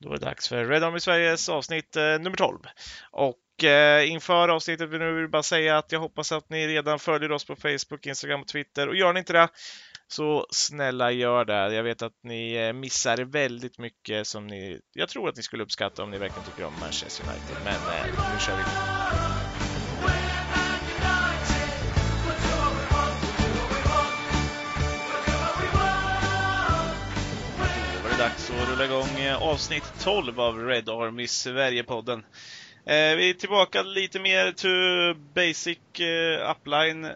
Då är det dags för Red Army Sveriges avsnitt eh, nummer 12. Och eh, inför avsnittet vill jag bara säga att jag hoppas att ni redan följer oss på Facebook, Instagram och Twitter. Och gör ni inte det, så snälla gör det. Jag vet att ni eh, missar väldigt mycket som ni, jag tror att ni skulle uppskatta om ni verkligen tycker om Manchester United. Men eh, nu kör vi! Dags att rulla igång eh, avsnitt 12 av Red Army Sverige-podden. Eh, vi är tillbaka lite mer to basic eh, upline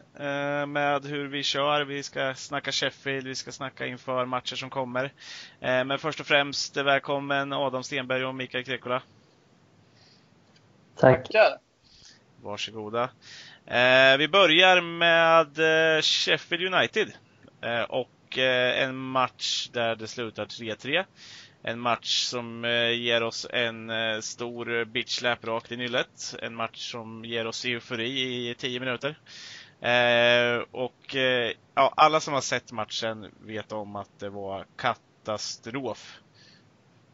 med hur vi kör. Vi ska snacka Sheffield, vi ska snacka inför matcher som kommer. Men först och främst välkommen Adam Stenberg och Mikael Krekola. Tackar! Varsågoda. Vi börjar med Sheffield United. Och en match där det slutar 3-3. En match som eh, ger oss en eh, stor eh, bitchlap rakt i nyllet. En match som ger oss eufori i 10 minuter. Och ja, alla som har sett matchen vet om att det var katastrof.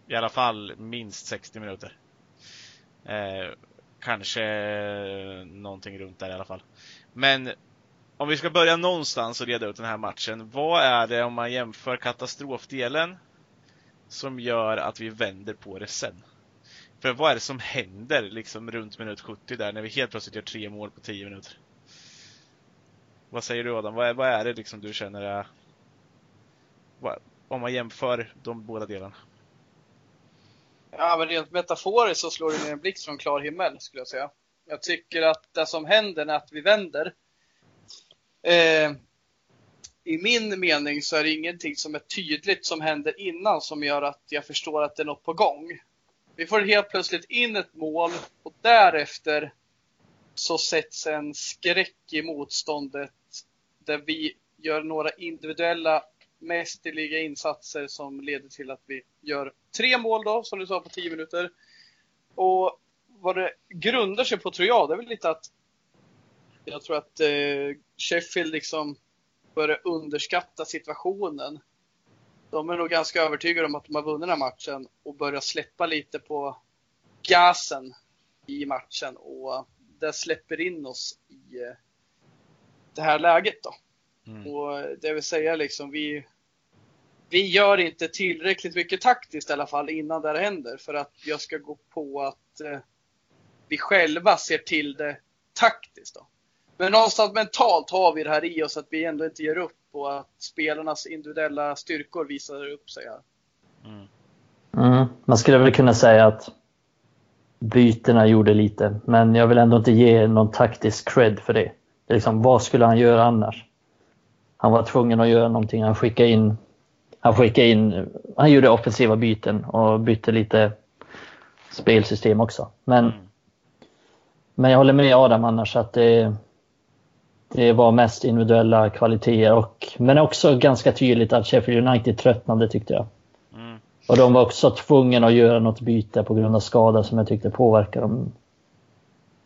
I alla fall minst 60 minuter. kanske någonting runt där i alla fall. Men om vi ska börja någonstans och reda ut den här matchen. Vad är det om man jämför katastrofdelen som gör att vi vänder på det sen? För vad är det som händer liksom runt minut 70 där när vi helt plötsligt gör tre mål på 10 minuter? Vad säger du Adam? Vad är, vad är det liksom du känner är... Vad, om man jämför de båda delarna? Ja, men rent metaforiskt så slår det ner en blixt från klar himmel skulle jag säga. Jag tycker att det som händer när vi vänder Eh, i min mening så är det ingenting som är tydligt som händer innan som gör att jag förstår att det är något på gång. Vi får helt plötsligt in ett mål och därefter så sätts en skräck i motståndet där vi gör några individuella mästerliga insatser som leder till att vi gör tre mål då, som du sa, på tio minuter. Och vad det grundar sig på tror jag, det är väl lite att jag tror att eh, Sheffield liksom börjar underskatta situationen. De är nog ganska övertygade om att de har vunnit den här matchen och börjar släppa lite på gasen i matchen och det släpper in oss i eh, det här läget då. Mm. Och det vill säga liksom vi vi gör inte tillräckligt mycket taktiskt i alla fall innan det här händer för att jag ska gå på att eh, vi själva ser till det taktiskt då. Men någonstans mentalt har vi det här i oss att vi ändå inte ger upp och att spelarnas individuella styrkor visar upp sig här. Mm. Mm. Man skulle väl kunna säga att bytena gjorde lite, men jag vill ändå inte ge någon taktisk cred för det. det liksom, vad skulle han göra annars? Han var tvungen att göra någonting. Han skickade in, han skickade in, han gjorde offensiva byten och bytte lite spelsystem också. Men, mm. men jag håller med Adam annars att det, det var mest individuella kvaliteter, och, men också ganska tydligt att Sheffield United tröttnade tyckte jag. Mm. Och de var också tvungna att göra något byte på grund av skada som jag tyckte påverkade dem,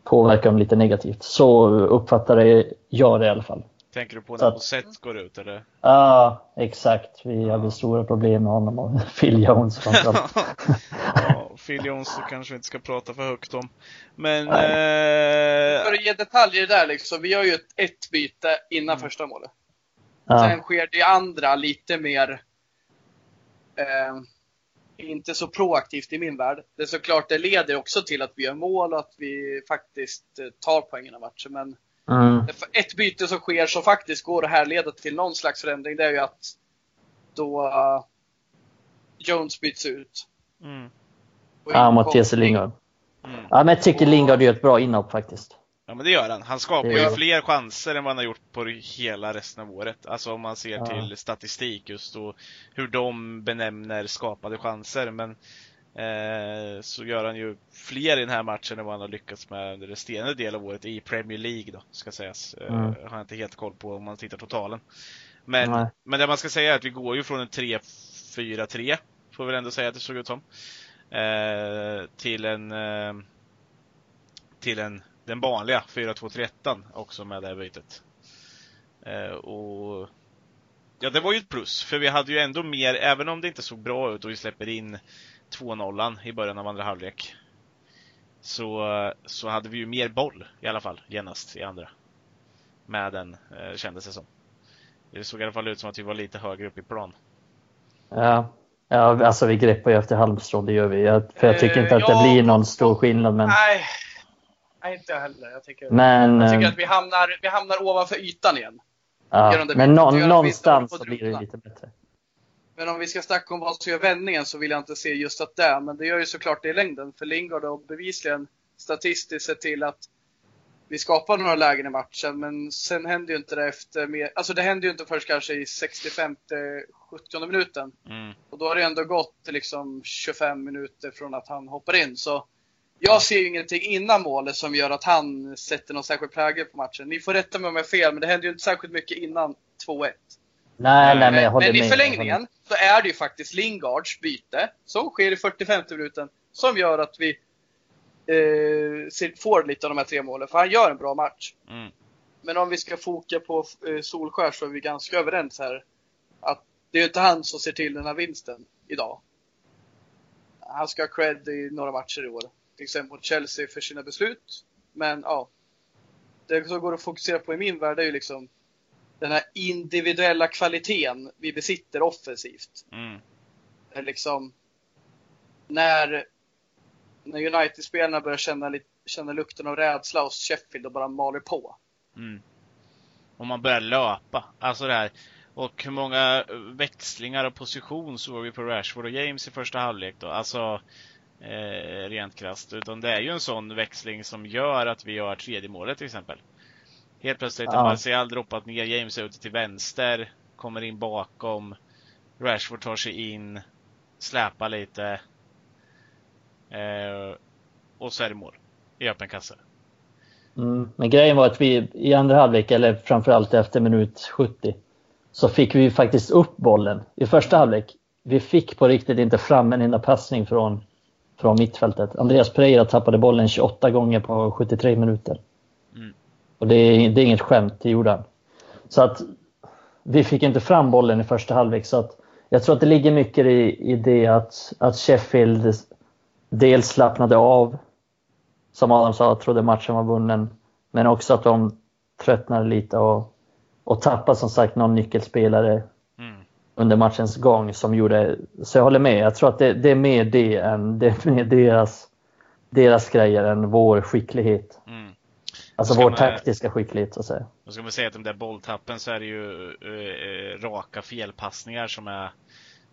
påverkade dem lite negativt. Så uppfattade jag det i alla fall. Tänker du på när Mosett går ut eller? Ja, exakt. Vi hade stora problem med honom och Phil Jones framförallt. ja, Phil Jones kanske vi inte ska prata för högt om. Men... Eh... För att ge detaljer där liksom. Vi gör ju ett, ett byte innan mm. första målet. Ja. Sen sker det andra lite mer eh, inte så proaktivt i min värld. Det är såklart, det leder också till att vi gör mål och att vi faktiskt eh, tar poängen av matchen. Men Mm. Ett byte som sker som faktiskt går att härleda till någon slags förändring, det är ju att då uh, Jones byts ut. Mm. Ja, Mattias Lingard. Mm. Ja, men jag tycker Lingard gör ett bra inhopp faktiskt. Ja, men det gör han. Han skapar ju fler chanser än vad han har gjort på hela resten av året. Alltså om man ser ja. till statistik just och hur de benämner skapade chanser. Men Eh, så gör han ju fler i den här matchen än vad han har lyckats med under resterande del av året i Premier League då, ska sägas. Eh, mm. har jag inte helt koll på om man tittar totalen. Men, men det man ska säga är att vi går ju från en 3-4-3, får vi väl ändå säga att det såg ut som, eh, till en till en, den vanliga 4-2-3-1 också med det här bytet. och Ja, det var ju ett plus, för vi hade ju ändå mer, även om det inte såg bra ut och vi släpper in 2-0 i början av andra halvlek. Så, så hade vi ju mer boll i alla fall, genast i andra. Med den, eh, kändes det som. Det såg i alla fall ut som att vi var lite högre upp i plan. Ja, ja alltså vi greppar ju efter halmstrån, det gör vi. Jag, för jag tycker inte att Eh, det ja. blir någon stor skillnad. Men, Nej, nej inte jag heller. Jag tycker, men, jag tycker eh, att vi hamnar, vi hamnar ovanför ytan igen. Ja, men nå- någonstans så blir det lite bättre. Men om vi ska snacka om vad som gör vändningen så vill jag inte se just att det. Men det gör ju såklart det i längden. För Lingard har bevisligen statistiskt sett till att vi skapar några lägen i matchen. Men sen händer ju inte det efter mer, Alltså det händer ju inte först kanske i 65 70 minuten. Mm. Och då har det ändå gått liksom 25 minuter från att han hoppar in. Så jag ser ju ingenting innan målet som gör att han sätter någon särskild prägel på matchen. Ni får rätta mig om jag har fel, men det händer ju inte särskilt mycket innan 2-1. Nej, nej, men jag håller men med. i förlängningen så är det ju faktiskt Lingards byte som sker i 45 minuten som gör att vi eh, får lite av de här tre målen. För han gör en bra match. Mm. Men om vi ska foka på eh, Solskär så är vi ganska överens här. Att det är ju inte han som ser till den här vinsten idag. Han ska ha cred i några matcher i år. Till exempel mot Chelsea för sina beslut. Men ja. Det som går att fokusera på i min värld är ju liksom den här individuella kvaliteten vi besitter offensivt. Mm. Liksom när, när United-spelarna börjar känna, lite, känna lukten av rädsla hos Sheffield och bara maler på. Mm. Om man börjar löpa. Alltså det här. Och hur många växlingar och position såg vi på Rashford och James i första halvlek då? Alltså eh, rent krasst. Utan det är ju en sån växling som gör att vi gör tredje målet till exempel. Helt plötsligt har Ja. Martial droppat ner, James är ute till vänster, kommer in bakom. Rashford tar sig in, släpar lite. Eh, och så är det mål. I öppen kasse. Mm. Men grejen var att vi i andra halvlek, eller framförallt efter minut 70, så fick vi faktiskt upp bollen. I första halvlek, vi fick på riktigt inte fram en enda passning från, från mittfältet. Andreas Pereira tappade bollen 28 gånger på 73 minuter. Mm. Och det är, det är inget skämt, det gjorde han. Så att vi fick inte fram bollen i första halvlek. Så att jag tror att det ligger mycket i, i det att, att Sheffield dels slappnade av, som Adam sa, trodde matchen var vunnen. Men också att de tröttnade lite och, och tappade som sagt någon nyckelspelare. Under matchens gång som gjorde, så jag håller med. Jag tror att det, det är mer det än det är mer deras, deras grejer än vår skicklighet. Mm. Alltså vår man- taktiska skicklighet så att säga. Då ska man säga att de där bolltappen så är det ju eh, raka felpassningar som är,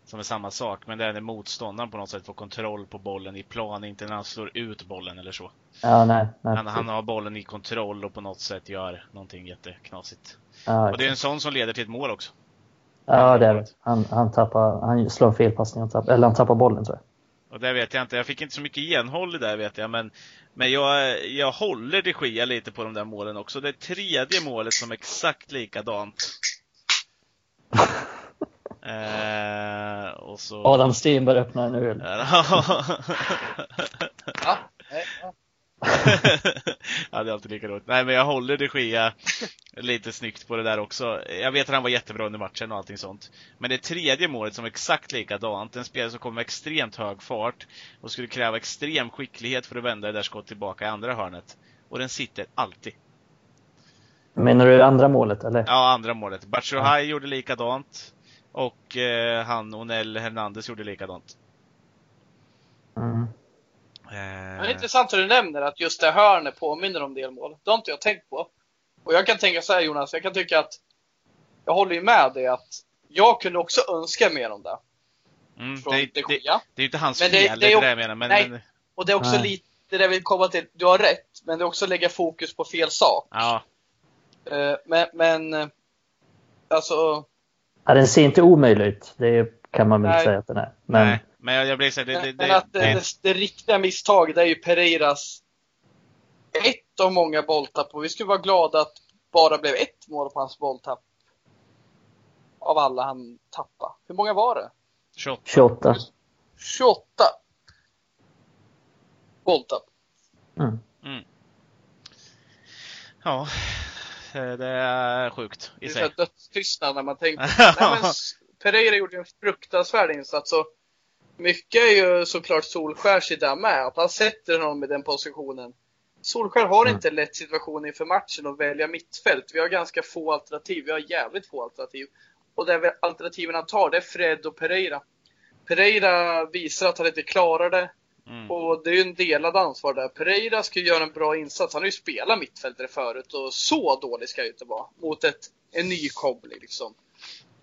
som är samma sak. Men det är när motståndaren på något sätt får kontroll på bollen i plan, inte när han slår ut bollen eller så. Ja, nej, nej, Han, han har bollen i kontroll och på något sätt gör någonting jätteknasigt. ja, Och det är en sån som leder till ett mål också. Ja, det är det. Han, han, tappar, han slår en felpassning, han tappar, eller han tappar bollen tror jag. Och det vet jag inte, jag fick inte så mycket genhåll i det vet jag, men, men jag, jag håller de Gia lite på de där målen också. Det tredje målet som är exakt likadant. eh, och så... Adam Stenberg öppnar en öl. Ja, ja. ja, det är alltid lika roligt. Nej, men jag håller de Gia lite snyggt på det där också. Jag vet att han var jättebra under matchen och allting sånt. Men det tredje målet som är exakt likadant, en spelare som kommer med extremt hög fart och skulle kräva extrem skicklighet för att vända det där skottet tillbaka i andra hörnet. Och den sitter alltid. Menar du andra målet eller? Ja, andra målet. Batshuayi gjorde likadant. Och eh, han, Onel Hernandez, gjorde likadant. Mm. Men det är Eh, intressant hur du nämner att just det hörnet påminner om delmål. Det har inte jag tänkt på. Och jag kan tänka så här Jonas, jag kan tycka att jag håller ju med dig att jag kunde också önska mer om det. mm, det, de det, det är ju inte hans Men fel, det är det är ju- det jag menar. Men, nej. men Och det är också Nej. lite det där vi kommer till. Du har rätt, men det är också att lägga fokus på fel sak. ja, Eh, Men, men eh, alltså, Ja, den ser inte omöjlig ut. Det kan man väl säga att den är. Men nej. Men jag, jag blir så här, det, det, men, det, men att det, det, det, det riktiga misstaget är ju Pereiras ett av många bolltapp och vi skulle vara glada att bara blev ett mål på hans bolltapp. Av alla han tappade. Hur många var det? 28. 28. 28 bolltapp. Mm. Ja. Eh, Det är sjukt Det i är sig. så här dödstystnad när man tänker. Nej, men Pereira gjorde en fruktansvärd insats och mycket är ju såklart Solskärs i det med. Att han sätter honom i den positionen. Solskär har Mm. inte en lätt situation inför matchen att välja mittfält. Vi har ganska få alternativ. Vi har jävligt få alternativ. Och det alternativen han tar, det är Fred och Pereira. Pereira visar att han inte klarar det. Mm. Och det är ju en delad ansvar där. Pereira ska ju göra en bra insats. Han har ju spelat mittfältare förut och så dålig ska det inte vara. Mot ett, en nykomling liksom.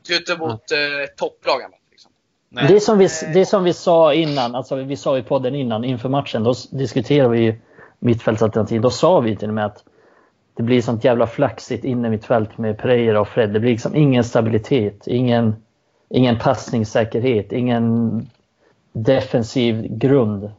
Är ju inte mot eh, ett topplag han möter, liksom. Nej. Det är, som vi, det är som vi sa innan, alltså vi sa i podden innan inför matchen, då diskuterade vi mittfältsalternativ. Då sa vi till och med att det blir sånt jävla flaxigt inne mittfält med Pereira och Fred. Det blir liksom ingen stabilitet, ingen, ingen passningssäkerhet, ingen defensiv grund.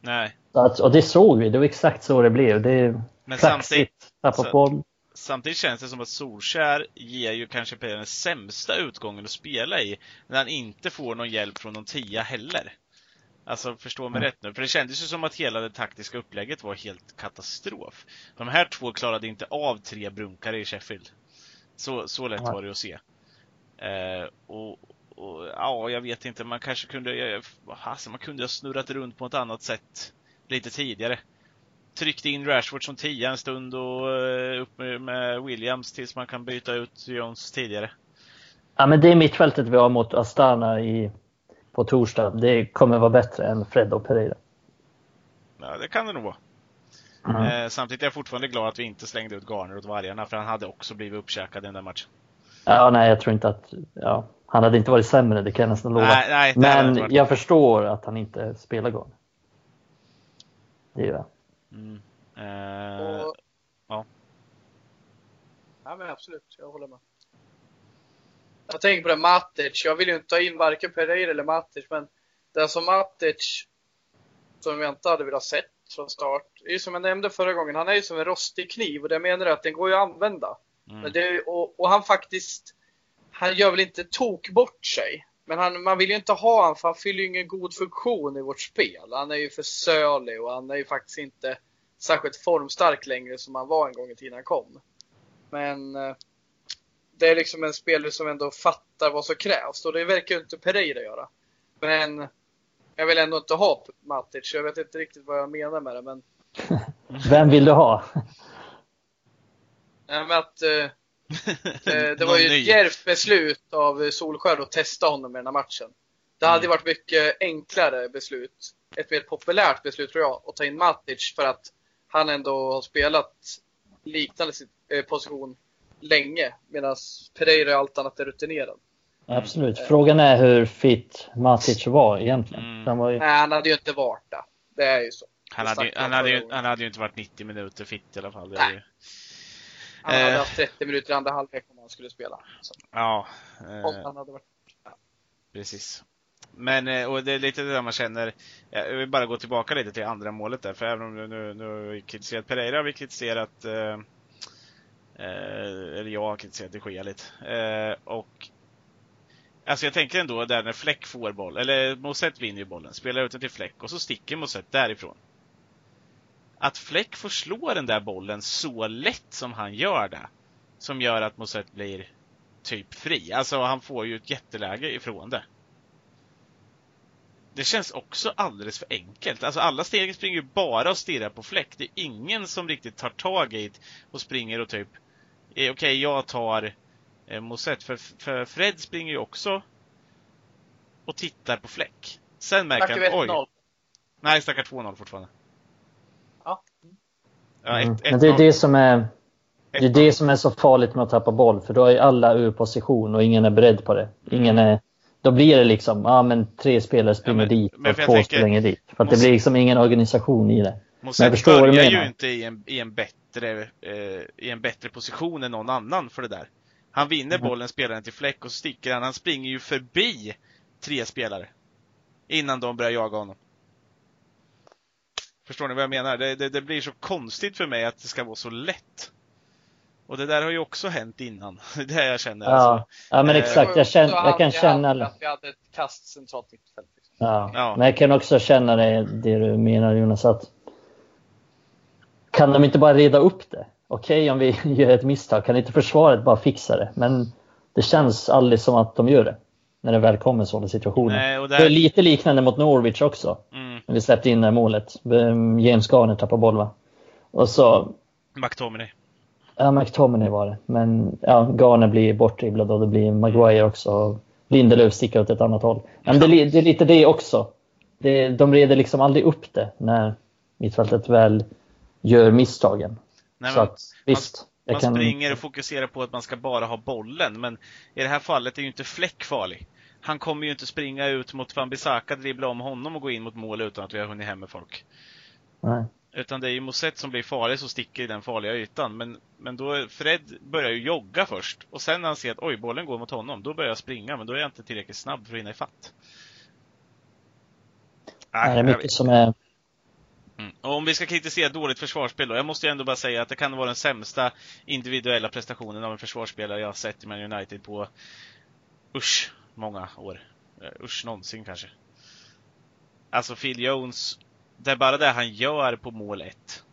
Nej. Att, och det såg vi, det var exakt så det blev. Det är Men samtidigt, flaxigt, tappa så- boll. Samtidigt känns det som att Solskär ger ju kanske Pereira den sämsta utgången att spela i. När han inte får någon hjälp från någon tia heller. Alltså förstå mig Mm. rätt nu. För det kändes ju som att hela det taktiska upplägget var helt katastrof. De här två klarade inte av tre brunkare i Sheffield. Så, så lätt var det att se. Eh, och, och ja, jag vet inte. Man kanske kunde, jag, alltså, man kunde ha snurrat runt på ett annat sätt lite tidigare. Tryckte in Rashford som tia en stund och eh, upp med, Williams tills man kan byta ut Jones tidigare. Ja, men det mittfältet vi har mot Astana i, på torsdag, det kommer vara bättre än Fred och Pereira. Ja, det kan det nog vara. Mm. Eh, samtidigt är jag fortfarande glad att vi inte slängde ut Garner åt vargarna, för han hade också blivit uppkäkad i den där matchen. Ja, nej, jag tror inte att... Ja, han hade inte varit sämre, det kan jag nästan lova. Nej, nej, Men jag förstår att han inte spelar Garner. Det gör jag. Mm. Eh, Och... ja. Ja men absolut, jag håller med. Jag tänker på det Matic. Jag vill ju inte ta in varken Pereira eller Matic, men det som Matic, som jag inte hade velat sett från start, är ju som jag nämnde förra gången, han är ju som en rostig kniv och det menar jag att den går ju att använda. mm. Men det, och, och han faktiskt, han gör väl inte tok bort sig. Men han, man vill ju inte ha han för han fyller ju ingen god funktion i vårt spel. Han är ju för sölig och han är ju faktiskt inte särskilt formstark längre som han var en gång i tiden han kom. Men eh, det är liksom en spelare som ändå fattar vad som krävs och det verkar ju inte Pereira göra. Men jag vill ändå inte ha Matic. Jag vet inte riktigt vad jag menar med det men, Vem vill du ha? Nej, men att eh, Eh, det var ju ett djärvt beslut av Solskär att testa honom i den här matchen. Det hade Mm. varit mycket enklare beslut, ett mer populärt beslut tror jag, att ta in Matic för att han ändå har spelat liknande eh, position länge medan Pereira är allt annat är rutinerad. Absolut. Frågan är hur fit Matic var egentligen. Mm. Han var ju... Nej, han hade ju inte varit det. Det är ju så. Han Det hade, han, hade ju, han hade ju inte varit 90 minuter fit i alla fall. Det är Nej. Han hade Eh. haft 30 minuter i andra halvlek om han skulle spela. Så, ja, om eh, han hade varit precis. Men, eh, och det är lite det där man känner, jag vill bara gå tillbaka lite till andra målet där, för även om nu, nu, har vi kritiserat Pereira, har vi kritiserat, eh, eller jag har kritiserat de Gea lite. Eh, och Alltså jag tänker ändå där när Fläck får boll, eller Moset vinner ju bollen, spelar ut den till Fläck och så sticker Moset därifrån. Att Fläck får slå den där bollen så lätt som han gör det, som gör att Moset blir typ fri. Alltså han får ju ett jätteläge ifrån det. Det känns också alldeles för enkelt. Alltså alla steg springer ju bara och stirrar på Fläck. Det är ingen som riktigt tar tag i det och springer och typ eh, Okej, jag tar eh, Moset. För, för Fred springer ju också och tittar på Fläck. Sen märker han, oj. 1-0? Nej, snackar 2-0 fortfarande. Ja. Ja, Mm. ett, ett Men det är det som är, det är det som är så farligt med att tappa boll, för då är alla ur position och ingen är beredd på det. Ingen är, då blir det liksom, ja men tre spelare springer men- dit men och två tänker- springer dit. För att det måste- blir liksom ingen organisation i det. Men jag förstår vad du börjar ju menar. inte i en, i en bättre eh, i en bättre position än någon annan för det där. Han vinner Mhm. bollen, spelar den till Fläck och så sticker han. Han springer ju förbi tre spelare. Innan de börjar jaga honom. Förstår ni vad jag menar? Det, det, det blir så konstigt för mig att det ska vara så lätt. Och det där har ju också hänt innan. Det är det jag känner. Ja, Alltså. ja men Eh, exakt. Jag, känner, jag kan känna. Att vi hade ett kast centralt mittfält. Liksom. Ja. Ja. Men jag kan också känna det, det du menar Jonas, att kan de inte bara reda upp det? okej okay, om vi gör ett misstag, kan inte försvaret bara fixa det? Men det känns aldrig som att de gör det. När det väl kommer sådana situationer. Nej, där... Det är lite liknande mot Norwich också. Mm. När vi släppte in det målet. James Garner tappade boll va? Och så... McTominay. Ja, McTominay var det. Men ja, Garner blir bortdribblad och det blir Maguire också. Lindelöf sticker åt ett annat håll. Men det, det är lite det också. Det, de reder liksom aldrig upp det när mittfältet väl gör misstagen. Nej, så att, visst. Man, man kan... springer och fokuserar på att man ska bara ha bollen, men i det här fallet är ju inte Fläck farlig. Han kommer ju inte springa ut mot Van Bissaka, dribbla om honom och gå in mot mål utan att vi har hunnit hem med folk. Nej. Utan det är ju Moset som blir farlig som sticker i den farliga ytan. Men, men då Fred börjar ju jogga först. Och sen när han ser att oj, bollen går mot honom, då börjar jag springa. Men då är jag inte tillräckligt snabb för att hinna ifatt. Nej, det är mycket som är... Mm. Och om vi ska kritisera dåligt försvarsspel då. Jag måste ju ändå bara säga att det kan vara den sämsta individuella prestationen av en försvarsspelare jag har sett i Man United på usch, många år. Eh, usch, någonsin kanske. Alltså Phil Jones det är bara det han gör på mål 1.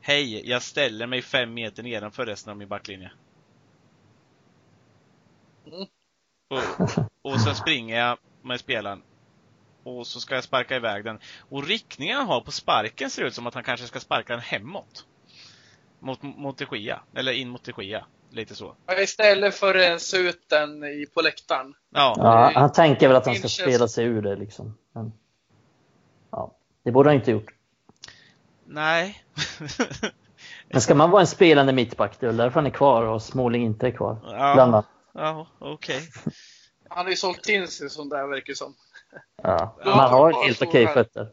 Hej, jag ställer mig fem meter nedanför resten av min backlinje. Och, och sen springer jag med spelaren. Och så ska jag sparka iväg den. Och riktningen han har på sparken ser ut som att han kanske ska sparka den hemåt. Mot, mot de Gia. Eller in mot de Gia. Lite så. Istället för rensa ut den på läktaren. Ja. ja han tänker väl att han ska spela sig ur det liksom. Men... Det borde han inte gjort. Nej. Men ska man vara en spelande mittback, det är därför han är kvar och Småling inte är kvar. Ja, Bland ja okej. Okay. Han har ju sålt in sig som det verkar som. Ja, man har helt okej okay fötter.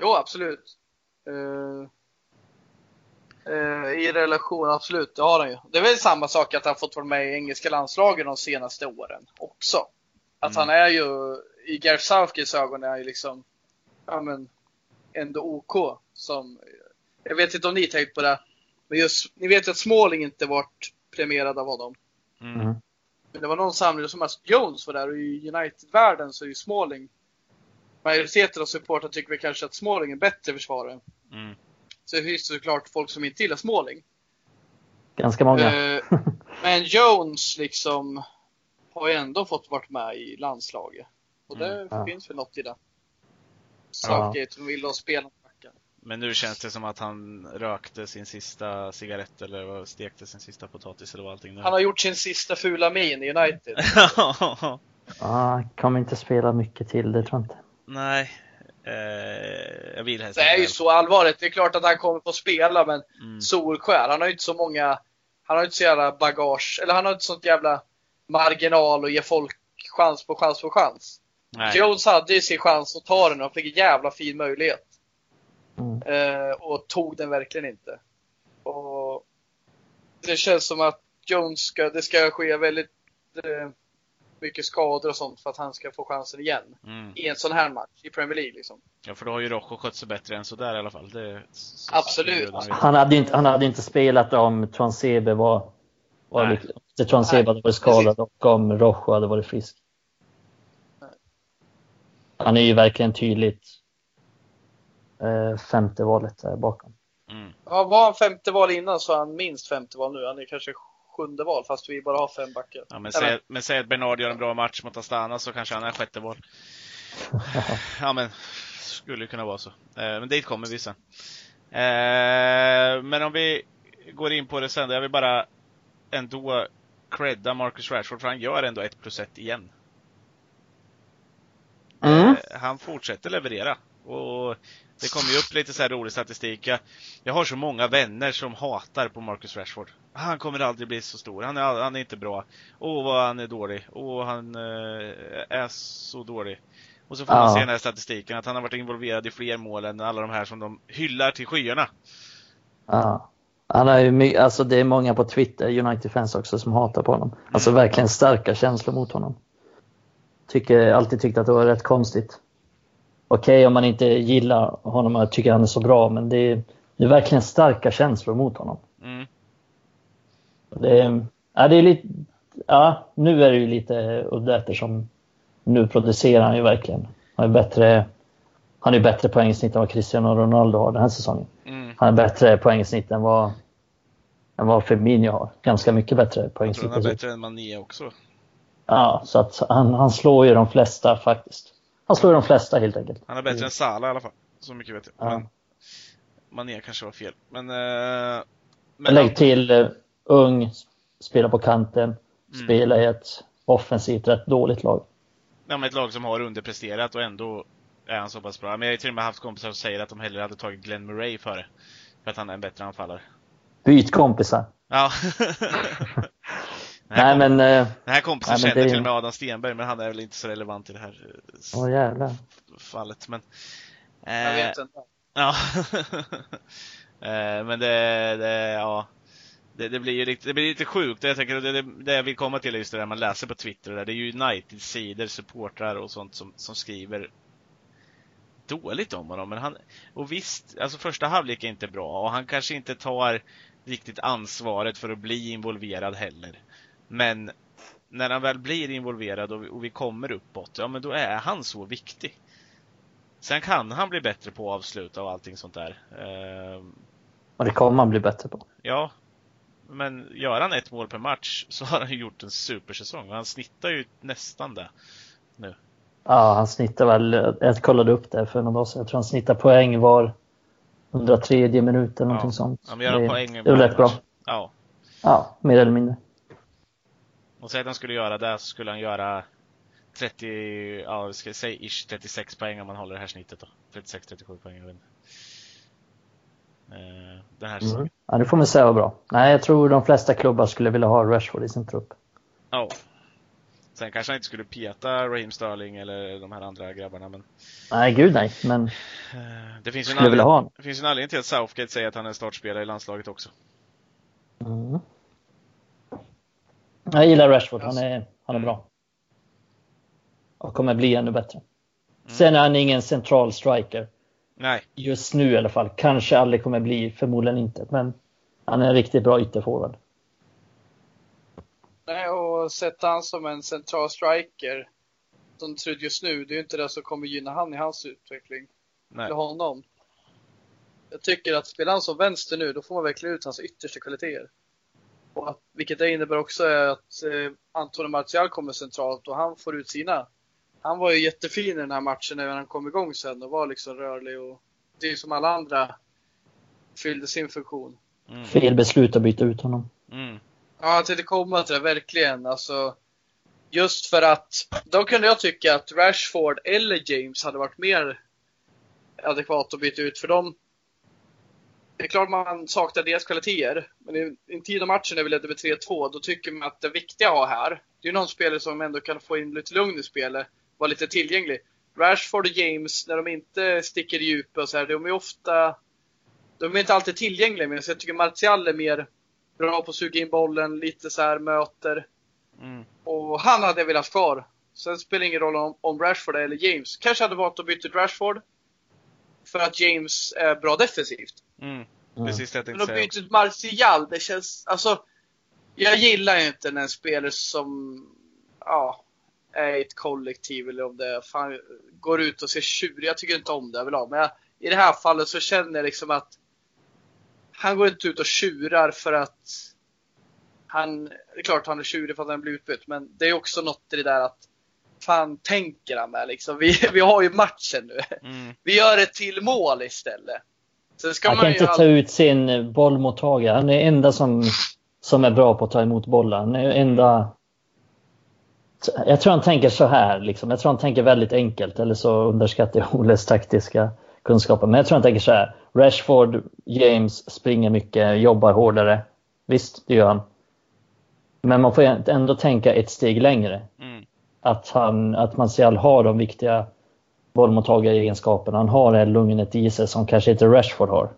Jo, absolut. Uh, I relation, absolut, det har han ju. Det är väl samma sak att han fått vara med i engelska landslagen de senaste åren också. Att mm. han är ju, i Gareth Southgates ögon är han ju liksom ja, men, ändå OK. Som, jag vet inte om ni tänkt på det, men just, ni vet att Småling inte varit premierad av honom. Mm. mm. Men det var någon samling som att Jones var där och i United-världen så är ju Småling Majoriteten av supportrarna tycker väl kanske att Småling är bättre försvarare. Mm. Så det finns såklart folk som inte gillar Småling. Ganska många. Uh, men Jones liksom har ju ändå fått varit med i landslaget. Och det mm, ja. finns väl något i det. Southgate som ville ha spelarna men nu känns det som att han rökte sin sista cigarett eller stekte sin sista potatis eller vad allting nu. Han har gjort sin sista fula min i United. ja, han kommer inte spela mycket till, det tror jag inte. Nej. Eh, jag vill helst Det är ju så allvarligt. Det är klart att han kommer få spela, men mm. Solskär, han har ju inte så många, han har inte så jävla bagage, eller han har inte sånt jävla marginal och ge folk chans på chans på chans. Nej. Jones hade ju sin chans att ta den och fick en jävla fin möjlighet. Mm. Eh, och tog den verkligen inte. Och det känns som att Jones ska, det ska ske väldigt eh, mycket skador och sånt för att han ska få chansen igen. Mm. I en sån här match i Premier League liksom. Ja, för då har ju Rojo skött sig bättre än sådär i alla fall. Det, så, Absolut. han, hade inte, han hade inte spelat om Transebe var, var lite, Transebe hade varit skadad och om Rojo hade varit frisk. Han är ju verkligen tydligt eh, femte valet där bakom. Mm. Ja, var han femte val innan så är han minst femte val nu. Han är kanske sjunde val fast vi bara har fem backar. Ja, men, säg, men säg att Bernard gör en bra match mot Astana så kanske han är sjätte val. ja men, skulle kunna vara så. Eh, men dit kommer vi sen. Eh, men om vi går in på det sen, jag vill bara ändå credda Marcus Rashford för han gör ändå ett plus ett igen. Mm. Eh, han fortsätter leverera. Och det kommer ju upp lite så här rolig statistik. Jag, jag har så många vänner som hatar på Marcus Rashford. Han kommer aldrig bli så stor. Han är, han är inte bra. Åh, vad han är dålig. Åh, han eh, är så dålig. Och så får ja. man se den här statistiken att han har varit involverad i fler mål än alla de här som de hyllar till skyarna. Ja. Han är ju, alltså det är många på Twitter, United-fans också, som hatar på honom. Alltså mm. verkligen starka känslor mot honom tycker, alltid tyckt att det var rätt konstigt. Okej om man inte gillar honom och tycker han är så bra, men det är, det är verkligen starka känslor mot honom. Mm. Det, ja, det är lite, ja, nu är det ju lite udda eftersom nu producerar han ju verkligen. Han är bättre, han är bättre poängsnitt än vad Cristiano Ronaldo har den här säsongen. Mm. Han är bättre poängsnitt än vad, än vad Firmino har. Ganska mycket bättre Jag tror poängsnitt. han är bättre än Mané också. Ja, så att han, han slår ju de flesta faktiskt. Han slår ju de flesta helt enkelt. Han är bättre än Salah i alla fall. Så mycket vet jag. Ja. Men Mané kanske var fel. Men... Eh, Men lägg till uh, ung, spelar på kanten, Mm. spelar i ett offensivt rätt dåligt lag. Ja, men ett lag som har underpresterat och ändå är han så pass bra. Men jag har till och med haft kompisar som säger att de hellre hade tagit Glenn Murray före. För att han är en bättre anfallare. Byt kompisar. Ja. Den här, Nej kom, men, eh, den här kompisen nej, känner det- till och med Adam Stenberg, men han är väl inte så relevant i det här eh, åh jävlar. fallet. Men, Jag eh, vet inte. Ja. Eh, Men det, det ja. Det, det blir ju lite, det blir lite sjukt. Jag tänker, det, det, det jag vill komma till är just det där man läser på Twitter. och där. Det är ju United-sidor, supportrar och sånt som, som skriver dåligt om honom. Men han, och visst, alltså första halvlek är inte bra och han kanske inte tar riktigt ansvaret för att bli involverad heller. Men när han väl blir involverad och vi, och vi kommer uppåt, ja men då är han så viktig. Sen kan han bli bättre på att avsluta och allting sånt där. Och det kommer man bli bättre på. ja, men gör han ett mål per match så har han ju gjort en supersäsong och han snittar ju nästan det. Ja, han snittar väl, jag kollade upp det för någon dag sedan. Jag tror han snittar poäng var 103 minut eller någonting Ja. sånt. Ja, men gör han poäng det är väl rätt bra. Ja, Ja, mer eller mindre. Och säg att han skulle göra det så skulle han göra 30, ja ska säga ish 36 poäng om man håller det här snittet då. 36-37 poäng, jag vet inte. Eh, Den här. Mm. Ja, det får man säga var bra. Nej, jag tror de flesta klubbar skulle vilja ha Rashford i sin trupp. Ja. Sen kanske han inte skulle peta Raheem Sterling eller de här andra grabbarna men Nej, gud nej. Men eh, det finns ju en anledning, ha honom. det finns ju en anledning till att Southgate säger att han är startspelare i landslaget också. Mm. Jag gillar Rashford. Han är, han är bra. Och kommer bli ännu bättre. Sen är han ingen central striker. Nej, Just nu i alla fall. Kanske aldrig kommer bli, förmodligen inte. Men han är en riktigt bra ytterforward. Nej, och sätta han som en central striker som ser ut just nu, det är ju inte det som kommer gynna han i hans utveckling. nej. Eller honom. Jag tycker att spelar han som vänster nu, då får man verkligen ut hans yttersta kvaliteter. Och att, vilket det innebär också är att eh, Antonio Martial kommer centralt och han får ut sina. Han var ju jättefin i den här matchen när han kom igång sen och var liksom rörlig och det är som alla andra fyllde sin funktion. Mm. Fel beslut att byta ut honom. Mm. Ja, jag tänkte komma till det, verkligen. Alltså, just för att då kunde jag tycka att Rashford eller James hade varit mer adekvat att byta ut för dem. Det är klart man saknar deras kvaliteter, men i en tid av matchen när vi ledde med 3-2, då tycker man att det viktiga att ha här, det är någon spelare som ändå kan få in lite lugn i spelet, vara lite tillgänglig. Rashford och James, när de inte sticker i djupet och så här, de är ofta, de är inte alltid tillgängliga, men jag tycker Martial är mer bra på att suga in bollen, lite så här möter. Mm. Och han hade jag velat ha kvar. Sen spelar det ingen roll om, om Rashford eller James. Kanske hade valt att byta Rashford. För att James är bra defensivt. Mm. Precis det jag Men tänkte att säga. byta ut Martial, det känns, alltså. Jag gillar ju inte när en spelare som, ja, är ett kollektiv eller om det fan, går ut och ser tjurig. Jag tycker inte om det överlag. Men jag, i det här fallet så känner jag liksom att han går inte ut och tjurar för att han, det är klart han är tjurig för att han blir utbytt, men det är också något i det där att fan tänker han med liksom. Vi, vi har ju matchen nu. Mm. Vi gör ett till mål istället. Sen ska Han man kan ju inte ta aldrig- ut sin eh, bollmottagare. Han är enda som, som är bra på att ta emot bollar. Han är enda... Jag tror han tänker så här. Liksom. Jag tror han tänker väldigt enkelt. Eller så underskattar jag Oles taktiska kunskaper. Men jag tror han tänker så här. Rashford, James springer mycket, jobbar hårdare. Visst, det gör han. Men man får ändå tänka ett steg längre. Mm. Att, han, att Martial har de viktiga bollmottagaregenskaperna. Han har det lugnet i sig som kanske inte Rashford har.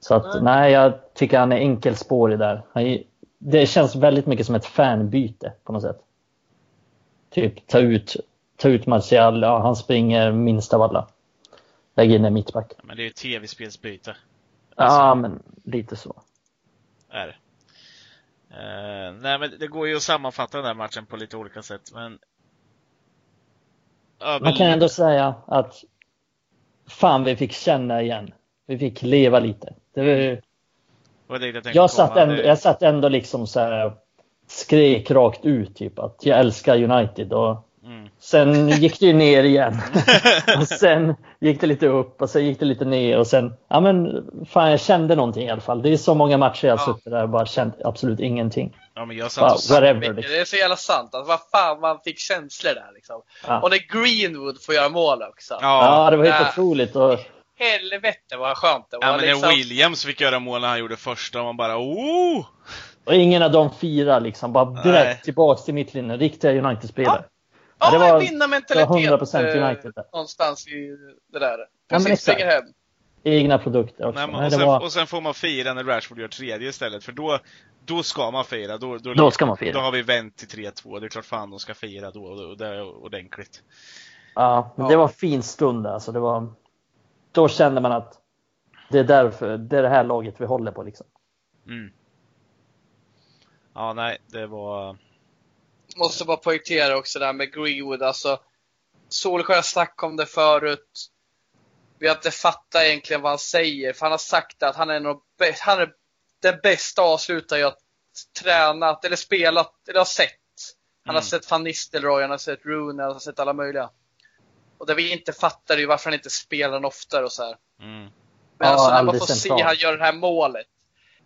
Så att Nej. nej, jag tycker han är enkelspårig där. Han, det känns väldigt mycket som ett fanbyte på något sätt. Typ ta ut, ta ut Martial, ja, han springer minst av alla. Lägg in en mittback. Men det är ju tv-spelsbyte. Ja, men lite så. Är det. Eh, nej men det går ju att sammanfatta den här matchen på lite olika sätt men Man kan ändå säga att fan vi fick känna igen Vi fick leva lite. Det var, det jag jag, satt ändå, jag satt ändå liksom så här skrek rakt ut typ att jag älskar United och Mm. sen gick det ju ner igen. och sen gick det lite upp och sen gick det lite ner och sen, ja men fan jag kände någonting i alla fall. Det är så många matcher jag har Ja. suttit där och bara känt absolut ingenting. Ja, men jag satt och. Mycket. Liksom. Det är så jävla sant. Alltså, vad fan man fick känslor där liksom. Ja. Och när Greenwood får göra mål också. Ja, Ja, det var helt Ja. otroligt. Och, Helvete vad skönt det var. ja, men liksom. när Williams fick göra mål när han gjorde första, och man bara oh! och ingen av de fyra liksom bara Nej. direkt tillbaks till mittlinjen. Riktiga United-spelare. Ja, det det var- var vinnarmentalitet. det var 100% eh, United där. Någonstans i det där. Precis, springer hem. Egna produkter också. Nej, men, Nej, och, sen, var, och sen får man fira när Rashford gör tredje istället, för då, då ska man fira. Då, då, då ska man då fira. har vi vänt till 3-2. Det är klart fan de ska fira då, och det är ordentligt. Ja, men Ja. det var en fin stund alltså. Det var, då kände man att det är därför, det är det här laget vi håller på liksom. Mm. Ja, nej, det var... Måste bara poängtera också där med Greenwood. Alltså, Solskjaer snackade om det förut. Vi har inte fattat egentligen vad han säger. För han har sagt att han är, bä- han är den bästa avslutare jag tränat eller spelat eller har sett. Han har Mm. sett Van Nistelrooy, han har sett Rooney, han har sett alla möjliga. Och det vi inte fattar är ju varför han inte spelar den oftare och så här. Mm. Men Ja, alltså när man får se centralt. han göra det här målet.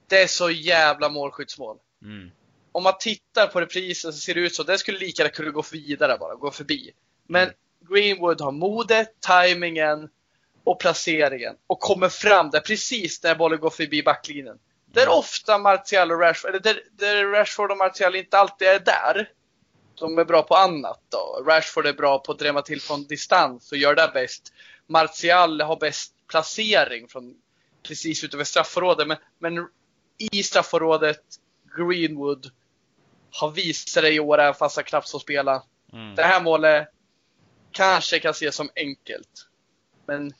Det är så jävla målskyddsmål. Mm. Om man tittar på reprisen så ser det ut så. Det skulle lika gärna kunna gå vidare bara, gå förbi. Men Greenwood har modet, tajmingen och placeringen. Och kommer fram där precis när bollen går förbi backlinjen. Där ofta Martial och Rashford, eller där, där Rashford och Martial inte alltid är där. De är bra på annat då. Rashford är bra på att drämma till från distans och gör det bäst. Martial har bäst placering från precis utöver straffområdet. Men, men i straffområdet, Greenwood har visat det i år även fast han knappt får spela. Mm. Det här målet kanske kan ses som enkelt. Men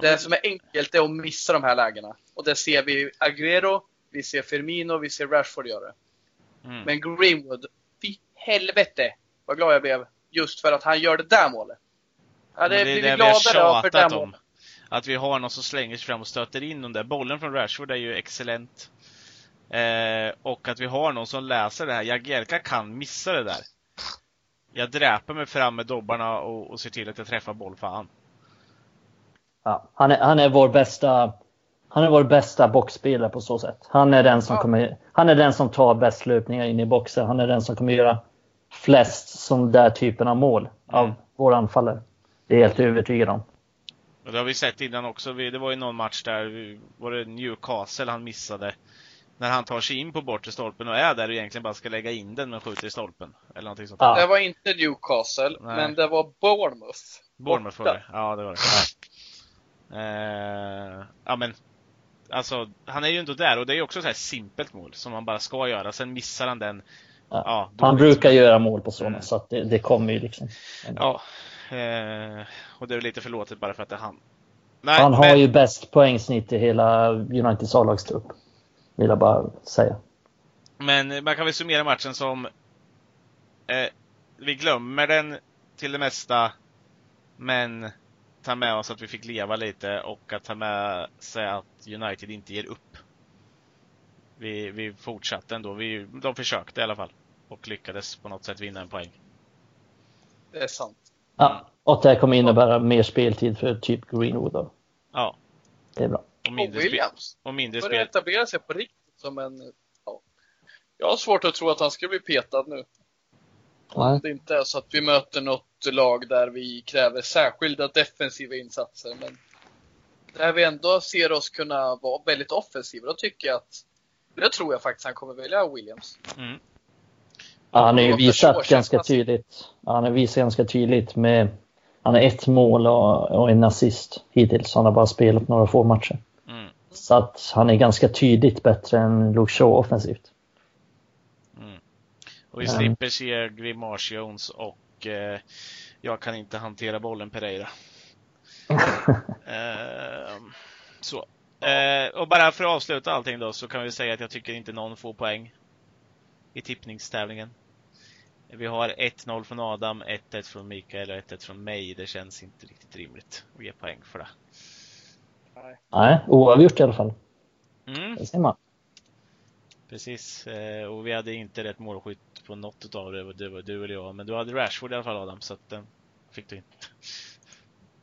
det som är enkelt är att missa de här lägena. Och det ser vi Aguero, vi ser Firmino, vi ser Rashford göra det. Mm. Men Greenwood, fy helvete vad glad jag blev just för att han gör det där målet. Jag hade Men det är blivit gladare av för det där tjatat om. målet. Att vi har någon som slänger sig fram och stöter in den där bollen från Rashford är ju excellent. Eh, och att vi har någon som läser det här. Jagielka kan missa det där. Jag dräper mig fram med dobbarna och, och ser till att jag träffar boll fan. Ja, han, är, han är vår bästa han är vår bästa boxspelare på så sätt. Han är den som Ja. kommer, han är den som tar bäst löpningar in i boxen. Han är den som kommer göra flest sån där typen av mål av Mm. våra anfallare. Det är jag helt övertygad om. Och det har vi sett innan också. Vi, det var ju någon match där, vi- var det Newcastle han missade. När han tar sig in på bortre stolpen och är där och egentligen bara ska lägga in den men skjuter i stolpen. Eller någonting sånt. Ja. Det var inte Newcastle, Nej. men det var Bournemouth. Bournemouth var det. Ja, det var det. Eh, ja men, alltså han är ju inte där och det är ju också ett så här simpelt mål som man bara ska göra. Sen missar han den. Ja. Ja, Han brukar göra mål på sådana Mm. så att det, det kommer ju liksom. Ja, eh, och det är lite förlåtet bara för att det är han. Nej, Han har men, ju bäst poängsnitt i hela Uniteds A-lagstrupp. Vill jag bara säga. men man kan väl summera matchen som eh, vi glömmer den till det mesta, men tar med oss att vi fick leva lite och att ta med sig att United inte ger upp. Vi, vi fortsatte ändå. Vi, de försökte i alla fall. Och lyckades på något sätt vinna en poäng. Det är sant. Ja, och det kommer innebära mer speltid för typ Greenwood. Då. Ja. Det är bra. Och Och mindre, spe, Williams och mindre spel. etablera sig på riktigt som en... Ja. Jag har svårt att tro att han ska bli petad nu. Nej. Det inte är så att vi möter något lag där vi kräver särskilda defensiva insatser. Men där vi ändå ser oss kunna vara väldigt offensiva, då tycker jag att det tror jag faktiskt han kommer välja Williams. Mm. Ja, han har ju visat ganska tydligt. Han har visat ganska tydligt med han har ett mål och, och en assist hittills. Han har bara spelat några få matcher. Så att han är ganska tydligt bättre än Luke Shaw offensivt. Mm. Och vi Mm. slipper se Grimash Jones och eh, jag kan inte hantera bollen Pereira. Ehm, så. Eh, och bara för att avsluta allting då så kan vi säga att jag tycker inte någon får poäng i tippningstävlingen. Vi har 1-0 från Adam, 1-1 från Mikael och 1-1 från mig. Det känns inte riktigt rimligt att ge poäng för det. Nej. Nej, oavgjort i alla fall. Mm, Det ser man. precis. Eh, och vi hade inte rätt målskytt på något utav det. Det var du eller jag. Men du hade Rashford i alla fall Adam, så att den fick du in.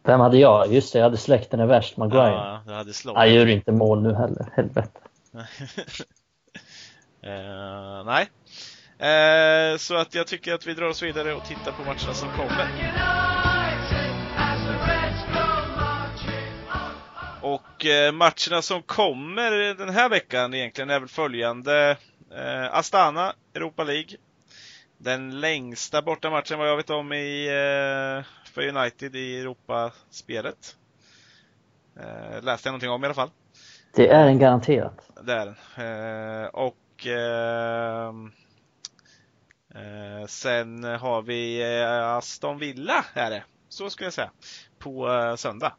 Vem hade jag? Just det, jag hade släkten är värst, Maguire. Ja, du hade slått. Han gör inte mål nu heller, helvete. Eh, nej. Eh, så att jag tycker att vi drar oss vidare och tittar på matcherna som kommer. Och eh, matcherna som kommer den här veckan egentligen är väl följande. Eh, Astana, Europa League. Den längsta bortamatchen vad jag vet om i, eh, för United i Europaspelet. Eh, läste jag någonting om i alla fall. Det är en garanterat. Det är den. Eh, och eh, sen har vi Aston Villa, är det. Så ska jag säga. På söndag.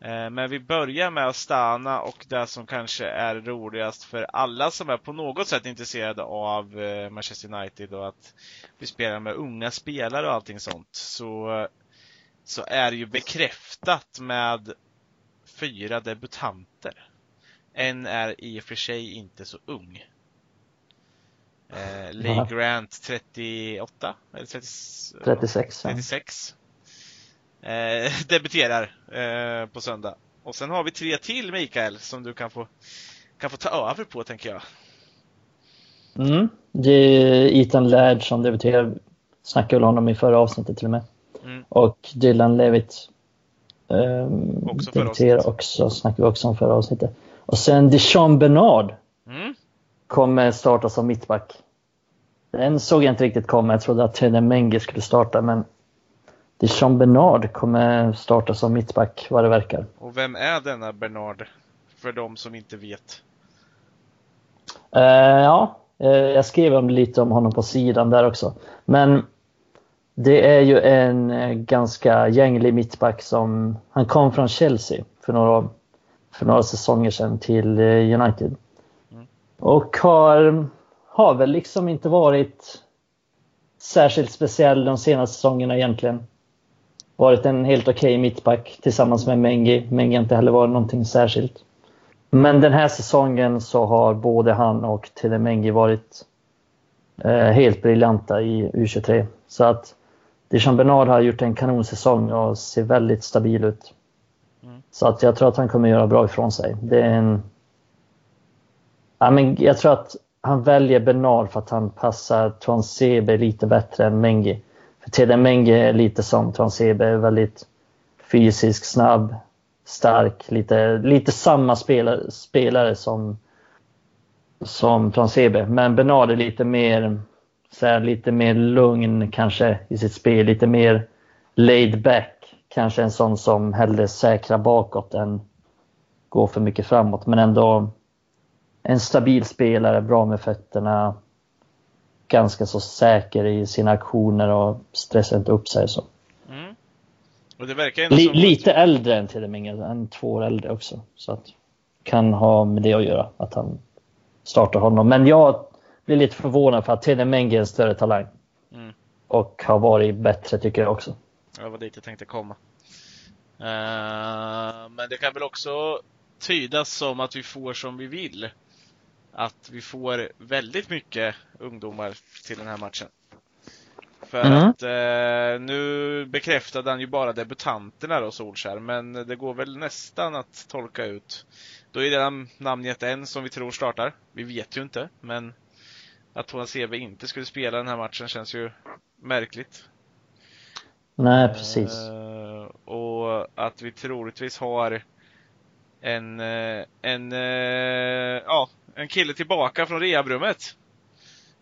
Eh, men vi börjar med Astana och det som kanske är roligast för alla som är på något sätt intresserade av eh, Manchester United och att vi spelar med unga spelare och allting sånt. Så, så är det ju bekräftat med fyra debutanter. En är i och för sig inte så ung. Eh, Lee. Grant 38, eller 30, 36. ja. 36. Eh, debuterar eh, på söndag. Och sen har vi tre till Mikael som du kan få, kan få ta över på tänker jag. Mm. Det är Ethan Laird som debuterar. Snackade väl honom i förra avsnittet till och med. Mm. Och Dylan Levitt um, Också debuterar också. Snackade vi också om förra avsnittet. Och sen Deschamps Bernard Mm. kommer starta som mittback. Den såg jag inte riktigt komma. Jag trodde att Teddy Menge skulle starta men Deschamps Bernard kommer starta som mittback vad det verkar. Och vem är denna Bernard? För de som inte vet. Eh, ja, eh, jag skrev om lite om honom på sidan där också. Men det är ju en eh, ganska gänglig mittback som han kom från Chelsea för några, för några säsonger sedan till United. Mm. Och har, har väl liksom inte varit särskilt speciell de senaste säsongerna egentligen. Varit en helt okej mittback tillsammans med Mengi. Mengi har inte heller varit någonting särskilt. Men den här säsongen så har både han och Telemengi varit eh, helt briljanta i U23. Så att Deschamps Bernard har gjort en kanonsäsong och ser väldigt stabil ut. Mm. Så att jag tror att han kommer göra bra ifrån sig. Det är en... ja, men jag tror att han väljer Bernard för att han passar Tuansebe lite bättre än Mengi. Tedemenge är lite som Transebe, väldigt fysisk, snabb, stark, lite, lite samma spelare, spelare som, som Transebe. Men Bernard är lite mer, så här, lite mer lugn kanske i sitt spel, lite mer laid back. Kanske en sån som hellre säkrar bakåt än går för mycket framåt. Men ändå en stabil spelare, bra med fötterna. Ganska så säker i sina aktioner och stressar inte upp sig. Så. Mm. Li, lite äldre än Tidemenge, en två år äldre också. Så att kan ha med det att göra, att han startar honom. Men jag blir lite förvånad för att Tidemenge är en större talang. Mm. Och har varit bättre tycker jag också. Det var dit jag tänkte komma. Eh, men det kan väl också tydas som att vi får som vi vill. Att vi får väldigt mycket ungdomar till den här matchen. För Mm. att eh, nu bekräftade han ju bara debutanterna då, Solskär, men det går väl nästan att tolka ut. Då är redan namnget en som vi tror startar. Vi vet ju inte, men att Thomas Eve inte skulle spela den här matchen känns ju märkligt. Nej, precis. Eh, och att vi troligtvis har en, eh, en, eh, ja, en kille tillbaka från rehabrummet.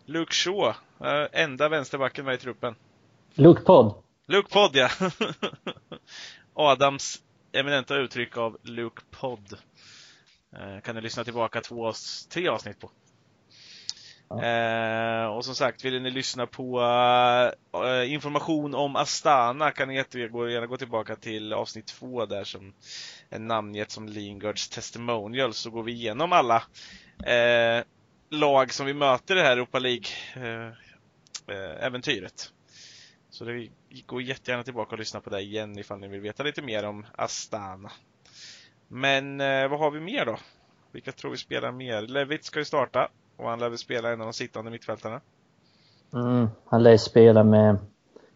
Luke Shaw, eh, enda vänsterbacken med i truppen. Luke Podd. Luke Podd ja! Adams eminenta uttryck av Luke Podd. Eh, kan ni lyssna tillbaka två, tre avsnitt på. Ja. Eh, och som sagt, vill ni lyssna på eh, information om Astana kan ni jättegärna gärna gå tillbaka till avsnitt två där som namngett som Lingards Testimonial så går vi igenom alla eh, lag som vi möter i det här Europa League-äventyret. Eh, eh, så det går jättegärna tillbaka och lyssna på det igen ifall ni vill veta lite mer om Astana. Men eh, vad har vi mer då? Vilka tror vi spelar mer? Levitt ska ju starta och han lär väl spela en av de sittande mittfältarna. Mm, han lär spela med,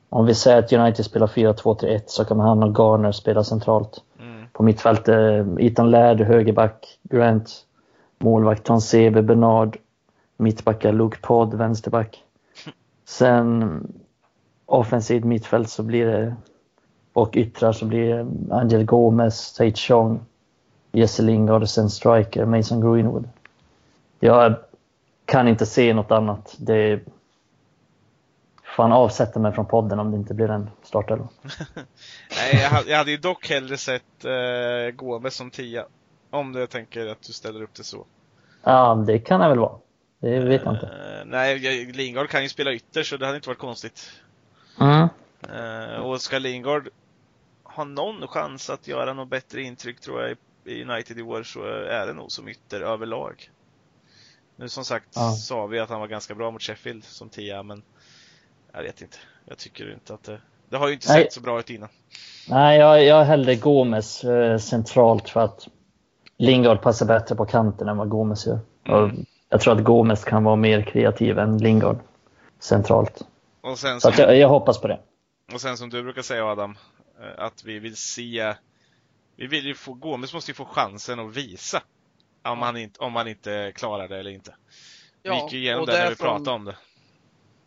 om vi säger att United spelar 4-2-3-1 så kommer han och Garner spela centralt. Mm. På mittfältet, eh, Ethan Laird, högerback, Grant, målvakt Ton Sebe, Bernard, mittbackar Luke Podd, vänsterback. Sen offensivt mittfält så blir det och yttrar så blir det Angel Gomez, Tate Chong, Jesse Lingard och sen striker Mason Greenwood. Jag kan inte se något annat. Det fan avsätta mig från podden om det inte blir en startelva. Nej, jag hade, jag ju dock hellre sett eh, Gomez som tia. Om du tänker att du ställer upp det så. Ja, det kan det väl vara. Det vet jag inte. Eh, nej, Lingard kan ju spela ytter så det hade inte varit konstigt. Mm. Eh, och ska Lingard ha någon chans att göra något bättre intryck tror jag i United i år så är det nog som ytter överlag. Nu som sagt Ja. sa vi att han var ganska bra mot Sheffield som tia men jag vet inte. Jag tycker inte att det, det har ju inte Nej. sett så bra ut innan. Nej, jag, jag hellre Gomes eh, centralt för att Lingard passar bättre på kanten än vad Gomes gör. Och jag tror att Gomes kan vara mer kreativ än Lingard centralt. Och sen Så jag, jag hoppas på det. och sen som du brukar säga Adam, eh, att vi vill se vi vill ju få, Gomes måste ju få chansen att visa om han inte, om han inte klarar det eller inte. vi gick ju igenom och det när vi därifrån- pratade om det.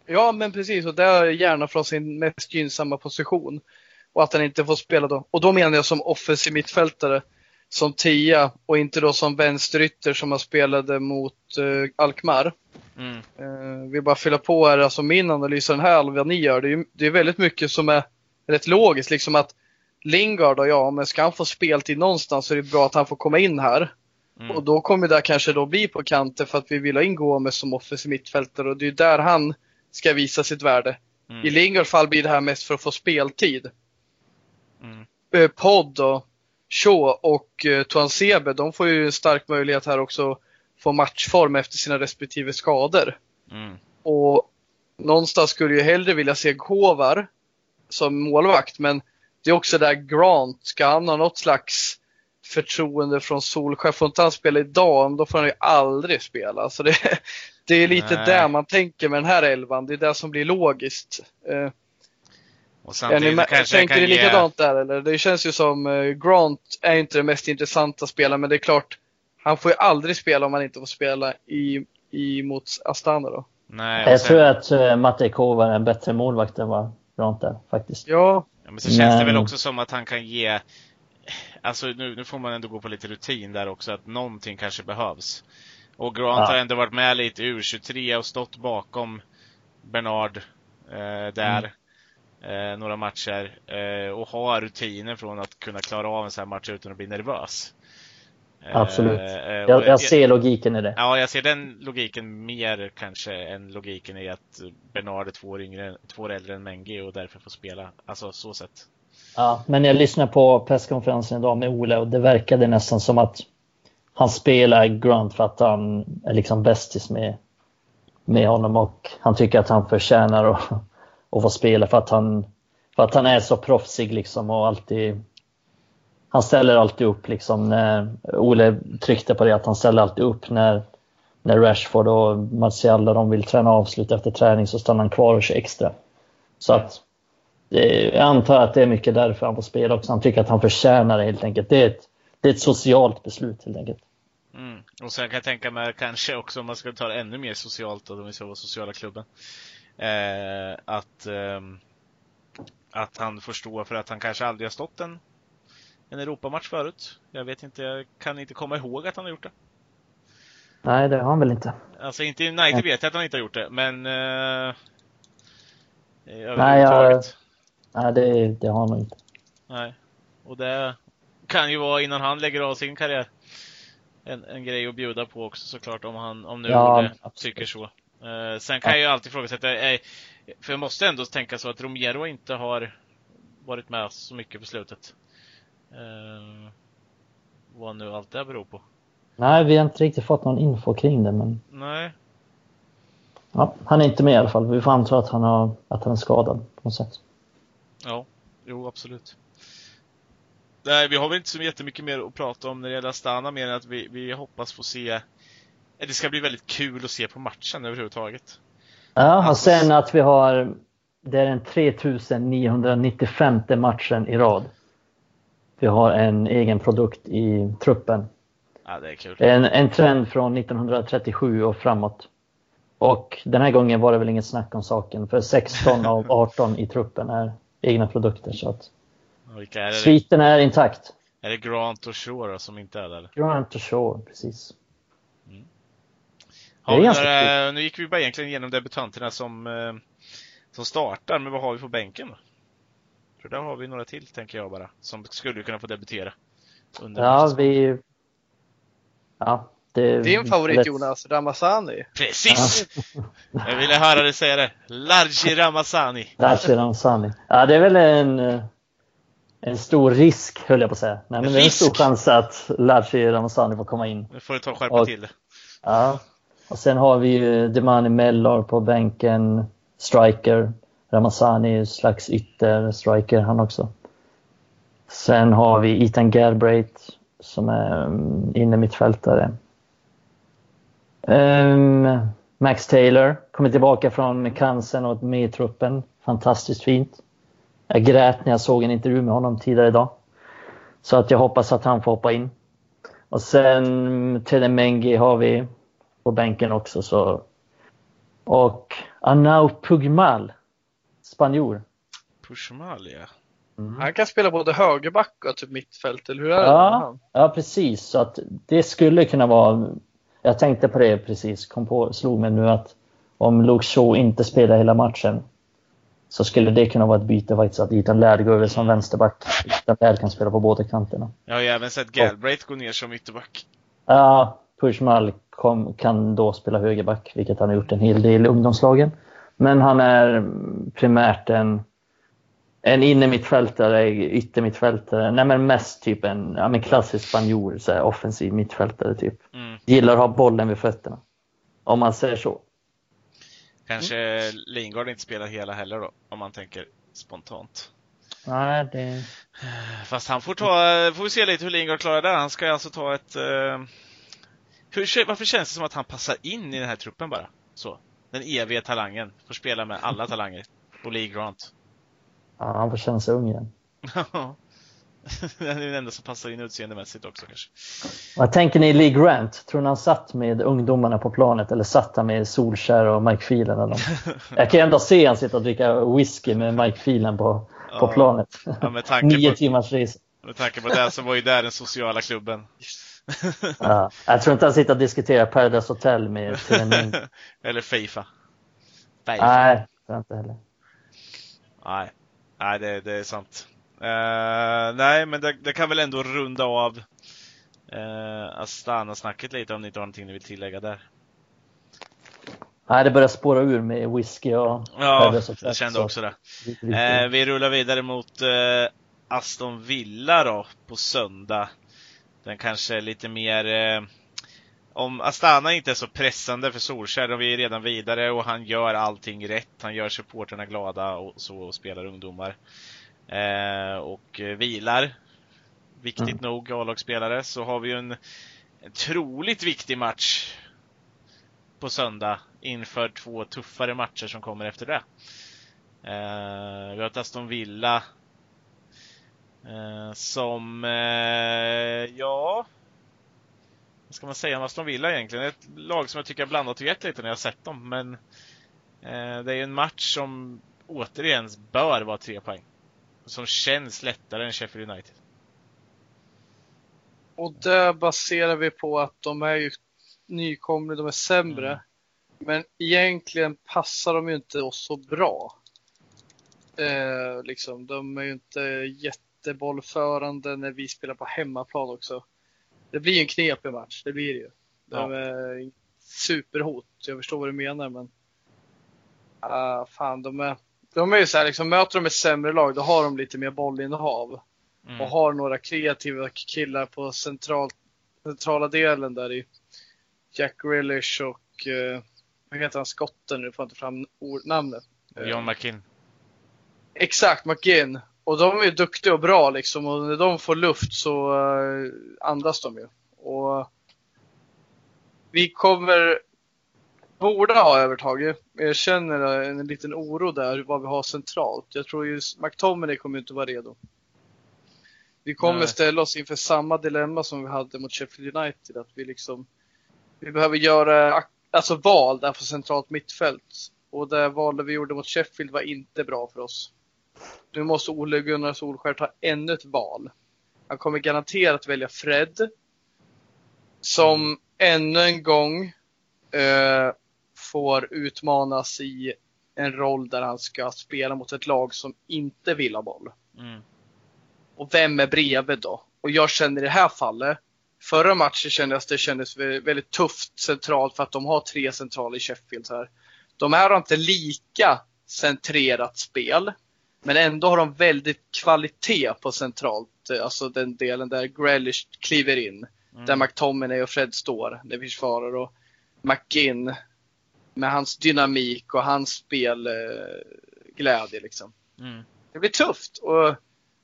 Ja, men precis. Och det är gärna från sin mest gynnsamma position. Och att han inte får spela då. Och då menar jag som offensiv mittfältare. Som tia och inte då som vänsterytter som han spelade mot eh, Alkmaar. Mm. Eh, vill bara fylla på här, alltså min analys av den här, vad ni gör. Det är, det är väldigt mycket som är rätt logiskt. Liksom att Lingard, då, ja, men ska han få speltid någonstans så är det bra att han får komma in här. Mm. Och då kommer det kanske då bli på kanten för att vi vill ha in Gomes som offensiv mittfältare och det är där han ska visa sitt värde. Mm. I Lingards fall blir det här mest för att få speltid. Mm. Eh, Podd och Shaw och eh, Tuansebe, de får ju en stark möjlighet här också att få matchform efter sina respektive skador. Mm. Och någonstans skulle jag hellre vilja se Kovar som målvakt, men det är också där Grant, ska han ha något slags förtroende från Solskjaer, får inte han spela idag, då får han ju aldrig spela. Så det, det är lite Nej. där man tänker med den här elvan, det är det som blir logiskt. Eh, Och är ni samtidigt med, kanske jag tänker kan ni ge... likadant där eller? Det känns ju som eh, Grant är inte den mest intressanta spelaren, men det är klart, han får ju aldrig spela om han inte får spela i, i mot Astana då. Nej, och Jag sen, tror att uh, Matte Kovar är en bättre målvakt än vad Grant är faktiskt. Ja, ja, men så känns det Men- väl också som att han kan ge Alltså nu, nu får man ändå gå på lite rutin där också, att någonting kanske behövs. Och Grant Ja. har ändå varit med lite i U23 och stått bakom Bernard eh, där. Eh, några matcher. Eh, och har rutiner från att kunna klara av en sån här match utan att bli nervös. Eh, Absolut. eh, Jag, jag ser logiken i det. Ja, jag ser den logiken mer kanske än logiken i att Bernard är två år, yngre, två år äldre än Mengi och därför får spela. Alltså så sett. Ja, men jag lyssnade på presskonferensen idag med Ole och det verkade nästan som att han spelar Grant för att han är liksom bästis med, med honom och han tycker att han förtjänar att, att få spela för att han, för att han är så proffsig liksom och alltid han ställer alltid upp liksom när Ole tryckte på det att han ställer alltid upp när, när Rashford och Martial de vill träna avslut efter träning så stannar han kvar och kör extra. Så att det, jag antar att det är mycket därför han får spela också. Han tycker att han förtjänar det helt enkelt. Det är ett, det är ett socialt beslut helt enkelt. Mm. Och sen kan jag tänka mig kanske också om man ska ta det ännu mer socialt då, om vi ska vara sociala klubben. Eh, att, ehm, att han får stå för att han kanske aldrig har stått en, en Europamatch förut. Jag vet inte, jag kan inte komma ihåg att han har gjort det. Nej, det har han väl inte. Alltså inte i United vet jag att han inte har gjort det, men eh, Nej, jag. Nej det, det har han nog inte. Nej. Och det kan ju vara innan han lägger av sin karriär. En, en grej att bjuda på också såklart om han, om nu Ja, tycker så. Eh, sen kan jag ju alltid ifrågasätta, eh, för jag måste ändå tänka så att Romero inte har varit med så mycket på slutet. Eh, vad nu allt det beror på. Nej, vi har inte riktigt fått någon info kring det, men Nej, ja, han är inte med i alla fall. Vi får anta att han, har, att han är skadad på något sätt. Ja, jo absolut. Nej, vi har väl inte så jättemycket mer att prata om när det gäller Astana, mer än att vi, vi hoppas få se... Det ska bli väldigt kul att se på matchen överhuvudtaget. Ja, och sen att vi har, det är den 3995 matchen i rad. Vi har en egen produkt i truppen. Ja, det är kul. En, en trend från 1937 och framåt. Och den här gången var det väl inget snack om saken, för 16 av 18 i truppen är egna produkter. Så att Vilka är sviten är intakt. Är det Grant och Shore då, som inte är där? Grant och Shaw, precis. Har Det är vi ganska några, nu gick vi bara egentligen igenom debutanterna som, eh, som startar, men vad har vi på bänken då? För där har vi några till, tänker jag bara, som skulle kunna få debutera. Under Ja, vi... Ja, det, Din favorit lätt- Jonas, Ramazani. Precis! Jag ville höra dig säga det. Largi Ramazani. Rashi Ramzani. Ja, det är väl en, en stor risk, höll jag på att säga. Nej, men det är en stor Risk? chans att Larshi Ramzani får komma in. Nu får du ta och skärpa Och- till det. Ja. Och sen har vi ju Demani Mellor på bänken, striker. Ramazani är slags ytter-striker han också. Sen har vi Ethan Galbraith som är um, inne mittfältare. Um, Max Taylor kommer tillbaka från cancern och med i truppen. Fantastiskt fint. Jag grät när jag såg en intervju med honom tidigare idag. Så att jag hoppas att han får hoppa in. Och sen Telemengi har vi på bänken också. Så. Och Anau Pugmal, spanjor. Pushmalia. Han kan spela både högerback och typ mittfält, eller hur är det? Ja, ja, precis. Så att det skulle kunna vara... Jag tänkte på det precis, kom på, slog mig nu att om Luke Shaw inte spelar hela matchen så skulle det kunna vara ett byte faktiskt, att Ethan Laird går över som vänsterback. Ethan Laird kan spela på båda kanterna. Jag har ju även sett Galbraith gå ner som ytterback. Ja, Pushmal kom, kan då spela högerback, vilket han har gjort en hel del i ungdomslagen. Men han är primärt en, en innermittfältare, yttermittfältare. Nej men mest typ en ja, men klassisk spanjor, så här, offensiv mittfältare typ. Mm. Gillar att ha bollen vid fötterna. Om man säger så. Kanske Lingard inte spelar hela heller då, om man tänker spontant. Nej, det... Fast han får ta, får vi se lite hur Lingard klarar det. Han ska alltså ta ett... Eh, hur, varför känns det som att han passar in i den här truppen bara? Så. Den eviga talangen. Får spela med alla talanger. Och Lee Grant. Ja, han får känna sig ung igen. Han är den enda som passar in utseendemässigt också kanske. Vad tänker ni Lee Grant? Tror ni han satt med ungdomarna på planet eller satt han med Solskär och Mike Phelan? Eller? Jag kan ju ändå se han sitta och dricka whisky med Mike Phelan på, på planet. Ja, Nio på- timmars resa. Med tanke på det så var ju där den sociala klubben. Ja. Jag tror inte han sitter och diskuterar Paradise Hotel med TNN. Eller Fifa. Fifa. Nej, det tror jag inte heller. Nej, nej det, det är sant. Eh, nej, men det, det kan väl ändå runda av uh, Astana-snacket lite om ni inte har någonting ni vill tillägga där. Nej, det börjar spåra ur med whisky och Ja, jag kände så också det. Eh, vi rullar vidare mot eh, Aston Villa då på söndag. Den kanske är lite mer eh, om Astana inte är så pressande för Solskjaer, och vi är redan vidare och han gör allting rätt. Han gör supporterna glada och så och spelar ungdomar. Eh, och eh, vilar. Viktigt Mm. nog, A-lagsspelare. Så har vi ju en, en troligt viktig match på söndag inför två tuffare matcher som kommer efter det. Eh, vi har ett Aston Villa eh, som, eh, ja, vad ska man säga om Aston Villa egentligen? Ett lag som jag tycker har blandat och gett lite när jag har sett dem, men eh, det är ju en match som återigen bör vara tre poäng. Som känns lättare än Sheffield United. Och det baserar vi på att de är ju nykomlingar, de är sämre. Mm. Men egentligen passar de ju inte oss så bra. Eh, liksom, de är ju inte jättebollförande när vi spelar på hemmaplan också. Det blir ju en knepig match, det blir det ju. De Ja. är superhot, jag förstår vad du menar men ah, fan, de är, de är ju så här, liksom, möter de ett sämre lag, då har de lite mer bollinnehav Mm. och har några kreativa killar på central, centrala delen där i Jack Grealish och eh, vad heter han, skotten nu, får jag inte fram namnet. Eh, John McKinn. Exakt, McGinn. och de är ju duktiga och bra liksom och när de får luft så uh, andas de ju. Och vi kommer, borde ha övertaget. Jag känner en liten oro där vad vi har centralt. Jag tror ju McTominay kommer inte vara redo. Vi kommer Nej. ställa oss inför samma dilemma som vi hade mot Sheffield United. Att vi liksom, vi behöver göra alltså val där på centralt mittfält. Och det valet vi gjorde mot Sheffield var inte bra för oss. Nu måste Ole Gunnar Solskär ta ännu ett val. Han kommer garanterat välja Fred. Som ännu en gång eh, får utmanas i en roll där han ska spela mot ett lag som inte vill ha boll. Mm. Och vem är bredvid då? Och jag känner i det här fallet, förra matchen kändes det kändes väldigt tufft centralt för att de har tre centrala i Sheffield här. De här har inte lika centrerat spel, men ändå har de väldigt kvalitet på centralt, alltså den delen där Grealish kliver in. Mm. Där McTominay och Fred står när vi försvarar och McGinn med hans dynamik och hans spelglädje liksom. Mm. Det blir tufft och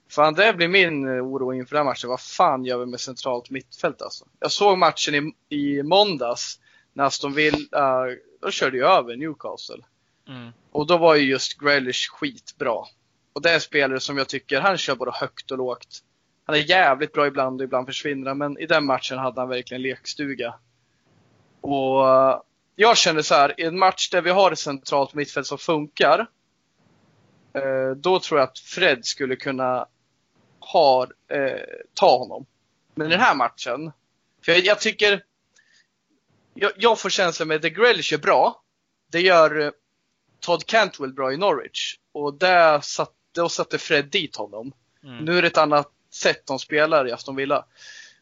fan det blir min oro inför den matchen. Vad fan gör vi med centralt mittfält alltså? Jag såg matchen i, i måndags när Aston Villa, uh, då körde ju över Newcastle. Mm. Och då var ju just Grealish skitbra. Och det är spelare som jag tycker, han kör både högt och lågt. Han är jävligt bra ibland och ibland försvinner han, men i den matchen hade han verkligen lekstuga. Och eh, jag känner så här, i en match där vi har ett centralt mittfält som funkar, eh, då tror jag att Fred skulle kunna ha, eh, ta honom. Men den här matchen, för jag, jag tycker, jag, jag, får känslan med att The Grealish är bra. Det gör Todd Cantwell bra i Norwich. Och där satt, då satte Fred dit honom. Mm. Nu är det ett annat sätt de spelar i Aston Villa.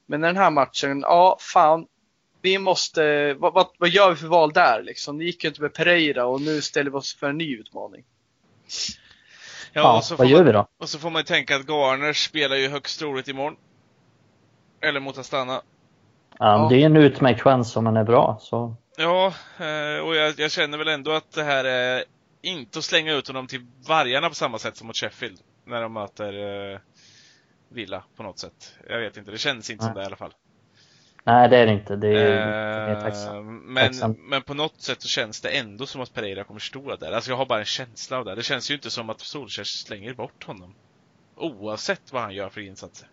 Men den här matchen, ja fan. Vi måste, vad, vad, vad gör vi för val där liksom? Det gick ju inte med Pereira och nu ställer vi oss för en ny utmaning. Ja, ja och så vad gör man, vi då? Och så får man ju tänka att Garner spelar ju högst troligt imorgon. Eller mot Astana. Ja, ja. det är en utmärkt chans om man är bra. Så. Ja, eh, och jag, jag, känner väl ändå att det här är inte att slänga ut honom till vargarna på samma sätt som mot Sheffield. När de möter eh, Villa på något sätt. Jag vet inte, det känns inte Nej. som det i alla fall. Nej, det är det inte. Det är, eh, det är tacksam. Men, tacksam. men på något sätt så känns det ändå som att Pereira kommer stå där. Alltså jag har bara en känsla av det. Det känns ju inte som att Solskjaer slänger bort honom. Oavsett vad han gör för insatser.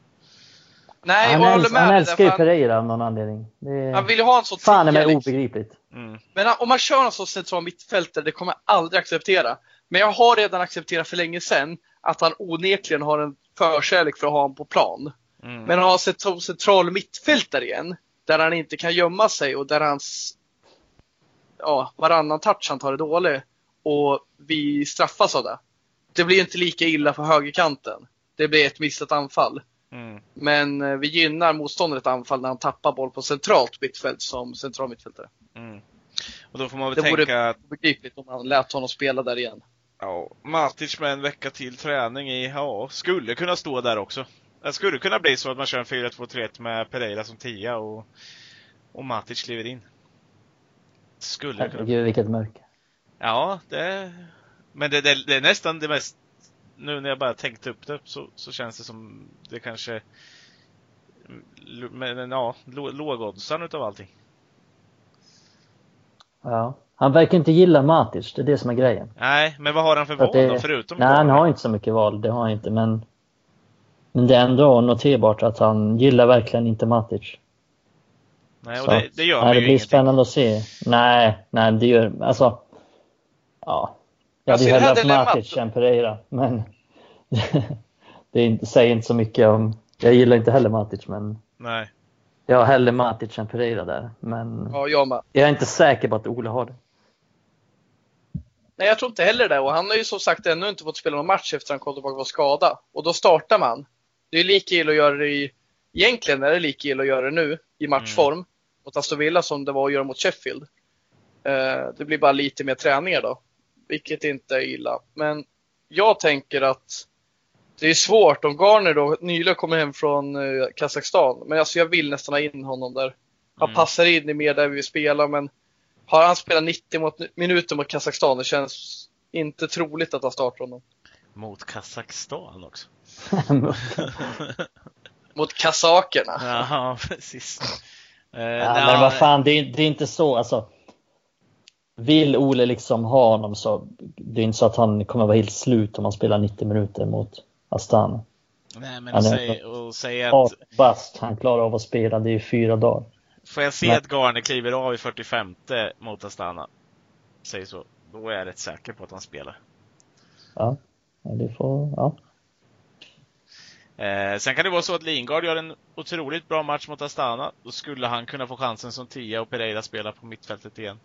Nej, han, jag med han älskar ju Pereira av någon anledning. Det han vill ju ha en sån Fan är mig liksom. obegripligt. Mm. Men om man kör en sån central mittfältare, det kommer jag aldrig acceptera. Men jag har redan accepterat för länge sedan att han onekligen har en förkärlek för att ha honom på plan. Mm. Men har sett som central mittfältare igen, där han inte kan gömma sig och där hans ja, varannan touch han tar är dålig och vi straffas av det. Det blir inte lika illa på högerkanten. Det blir ett missat anfall. Mm. Men eh, vi gynnar motståndaren ett anfall när han tappar boll på centralt mittfält som central mittfältare. Mm. Och då får man väl det tänka att... Det begripligt om man lät honom spela där igen. Ja, Matic med en vecka till träning i, ja, skulle kunna stå där också. Det skulle kunna bli så att man kör en 4-2-3-1 med Pereira som tia och, och Matic kliver in. Skulle Herregud, kunna. vilket mörker. Ja, det, men det, det, det, är nästan det mest, nu när jag bara tänkt upp det så, så känns det som det kanske, men ja, lågoddsaren utav allting. Ja. Han verkar inte gilla Matic, det är det som är grejen. Nej, men vad har han för, för val det, då, förutom Nej, han har inte så mycket val, det har han inte, men men det är ändå noterbart att han gillar verkligen inte Matic. Nej, och det, det gör nej, Det blir ingenting. spännande att se. Nej, nej, det gör, alltså, ja. Jag hade hellre haft Matic än Pereira, men det är inte, säger inte så mycket om, jag gillar inte heller Matic, men Nej. Jag har hellre Matic än Pereira där, men ja, jag, med. jag är inte säker på att Ole har det. Nej, jag tror inte heller det. Och han har ju som sagt ännu inte fått spela någon match efter att han kom tillbaka och var skadad. Och då startar man. Det är lika illa att göra det i, egentligen är det lika illa att göra det nu i matchform mm. mot Aston Villa som det var att göra mot Sheffield. Uh, det blir bara lite mer träningar då, vilket inte är illa. Men jag tänker att det är svårt om Garner då nyligen kommer hem från uh, Kazakstan. Men alltså jag vill nästan ha in honom där. Han mm. passar in i mer där vi spelar men har han spelat 90 mot, minuter mot Kazakstan, det känns inte troligt att han startar honom. Mot Kazakstan också? Mot kasakerna. Ja, precis. Eh, Ja, nej, men vad fan, det är, det är inte så alltså. Vill Ole liksom ha honom så det är inte så att han kommer vara helt slut om han spelar 90 minuter mot Astana. Nej, men Han att är- säga, och säga att bast, han klarar av att spela, det är fyra dagar. får jag se Men- att Garner kliver av i 45 mot Astana, säg så, då är jag rätt säker på att han spelar. Ja, ja, det får, ja. Eh, sen kan det vara så att Lingard gör en otroligt bra match mot Astana. Då skulle han kunna få chansen som tia och Pereira spela på mittfältet igen.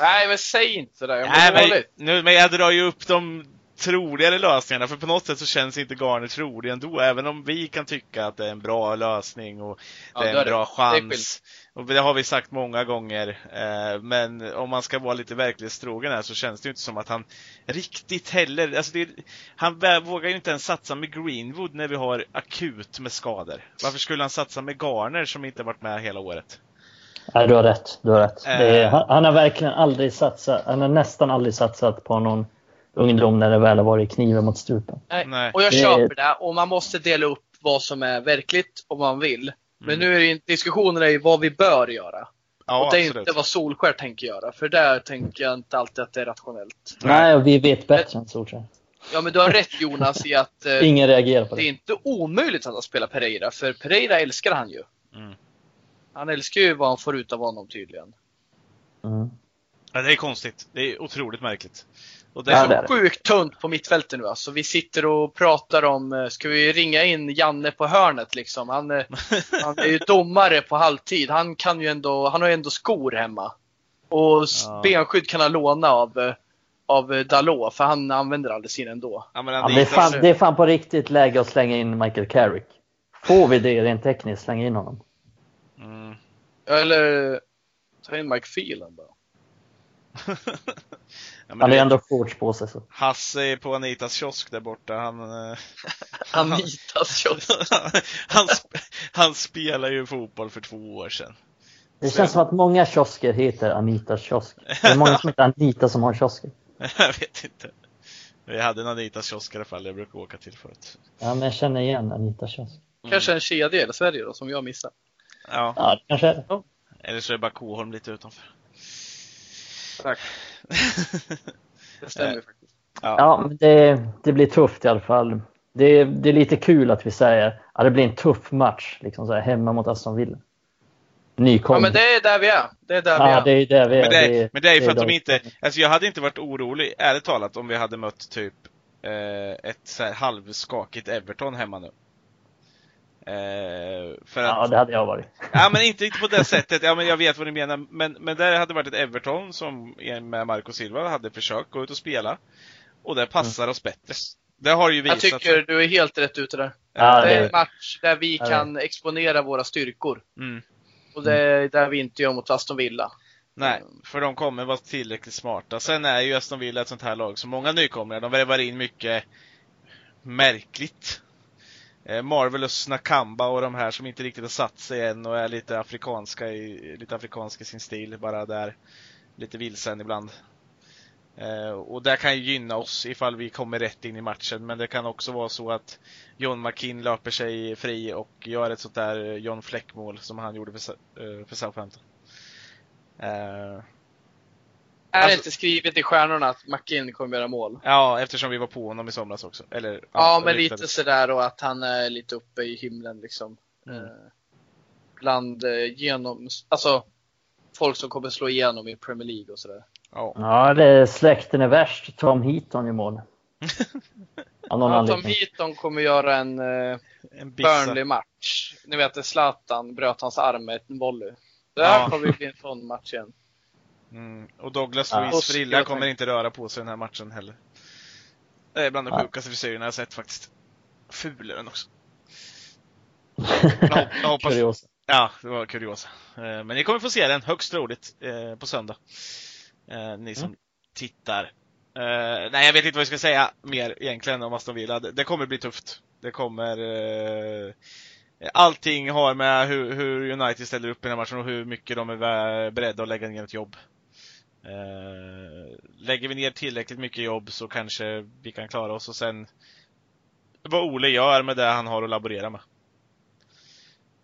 Nej, men säg inte sådär. Jag Nej, men, dåligt. nu, men jag drar ju upp de troligare lösningarna, för på något sätt så känns inte Garner trolig ändå, även om vi kan tycka att det är en bra lösning och Ja, det är en bra det chans. Och det har vi sagt många gånger. Eh, men om man ska vara lite verklighetstrogen här så känns det ju inte som att han riktigt heller, alltså det, han vågar ju inte ens satsa med Greenwood när vi har akut med skador. Varför skulle han satsa med Garner som inte varit med hela året? Nej, du har rätt. Du har rätt. Det är, Eh. han, han har verkligen aldrig satsat, han har nästan aldrig satsat på någon ungdom när det väl har varit kniven mot strupen. Nej. Och jag Det- köper det. Och man måste dela upp vad som är verkligt och vad man vill. Men Mm. nu är det ju- diskussionen är ju vad vi bör göra. Ja, och det är absolut. inte vad Solskär tänker göra. För där tänker jag inte alltid att det är rationellt. Nej. Och vi vet bättre än Solskjaer. Ja, men du har rätt Jonas i att eh, Ingen reagerar på det är det. inte omöjligt att han spelar Pereira. För Pereira älskar han ju. Mm. Han älskar ju vad han får ut av honom tydligen. Mm. Ja, det är konstigt. Det är otroligt märkligt. Och Det är Ja, så det är sjukt tunt på mittfältet nu alltså. Vi sitter och pratar om, eh, ska vi ringa in Janne på hörnet liksom? Han, eh, han är ju domare på halvtid. Han kan ju ändå, han har ju ändå skor hemma. Och Ja. benskydd kan han låna av, eh, av Dalot, för han använder aldrig sin ändå. Ja, men Ja, det, är är fan, det är fan på riktigt läge att slänga in Michael Carrick. Får vi det rent tekniskt, slänga in honom? Mm. Eller ta in Mike Phelan bara. Ja, Han har ju ändå shorts på sig. Så. Hasse är på Anitas kiosk där borta. Han, eh, Anitas kiosk. han, sp- han spelar ju fotboll för två år sedan. Det känns som att många kiosker heter Anitas kiosk. Det är många som heter Anita som har kiosker. Jag vet inte. Vi hade en Anitas kiosk i alla fall, jag brukar åka till förut. Ja, men jag känner igen Anitas kiosk. Kanske en kedja i Sverige då, som jag missar. Ja, Ja, det kanske är det. eller så är det bara Koholm lite utanför. Tack. Det stämmer Eh. faktiskt. Ja. Ja, men det, det blir tufft i alla fall. Det, det är lite kul att vi säger att det blir en tuff match liksom så här, hemma mot Aston Villa. Ja, Nykomling. men det är där vi är. Det är där vi ja, är. det är där vi är. Men det, är, men det är för att de inte, alltså jag hade inte varit orolig, ärligt talat, om vi hade mött typ eh, ett så här halvskakigt Everton hemma nu. Eh, för att, Ja, det hade jag varit. Ja men inte, inte på det sättet, ja men jag vet vad ni menar. Men, men där hade varit ett Everton som med Marco Silva hade försökt gå ut och spela. Och det passar oss bättre. Det har ju Jag visat tycker du är helt rätt ute där. Ja, det är det- en match där vi Ja, det- kan exponera våra styrkor. Mm. Och det är där vi inte gör mot Aston Villa. Nej, för de kommer vara tillräckligt smarta. Sen är ju Aston Villa ett sånt här lag som många nykomlingar, de värvar in mycket märkligt. Eh, Marvelous Nakamba och de här som inte riktigt har satt sig än och är lite afrikanska i, lite afrikanska i sin stil, bara där. Lite vilsen ibland. Eh, och det kan ju gynna oss ifall vi kommer rätt in i matchen, men det kan också vara så att John McKinn löper sig fri och gör ett sånt där John Fleck-mål som han gjorde för, eh, för Southampton. Eh, är Alltså- det inte skrivet i stjärnorna att McKinn kommer göra mål? Ja, eftersom vi var på honom i somras också. Eller, Ja, men ryktades. lite sådär och att han är lite uppe i himlen liksom. Mm. Eh, Bland eh, genom, alltså folk som kommer slå igenom i Premier League och sådär. Ja. Ja, det är, släkten är värst. Tom Heaton i mål. Av någon Ja, Tom anledning. Heaton kommer göra en eh, En. Burnley-match. Ni vet Zlatan bröt hans arm med en volley. Det Ja. här kommer bli en sån match igen. Mm. Och Douglas Ja. Och frilla kommer inte röra på sig den här matchen heller. Det är bland de Ja. sjukaste frisyrerna jag sett faktiskt. Ful är den också. Jag, hop- jag hoppas... Kuriosa. Ja, det var kuriosa. Eh, Men ni kommer få se den högst troligt eh, på söndag. Eh, Ni som tittar. Eh, nej, jag vet inte vad jag ska säga mer egentligen om Aston Villa. Det, det kommer bli tufft. Det kommer... Allting har med hur, hur United ställer upp i den här matchen och hur mycket de är beredda att lägga ner ett jobb. Eh, lägger vi ner tillräckligt mycket jobb så kanske vi kan klara oss och sen vad Ole gör med det han har att laborera med.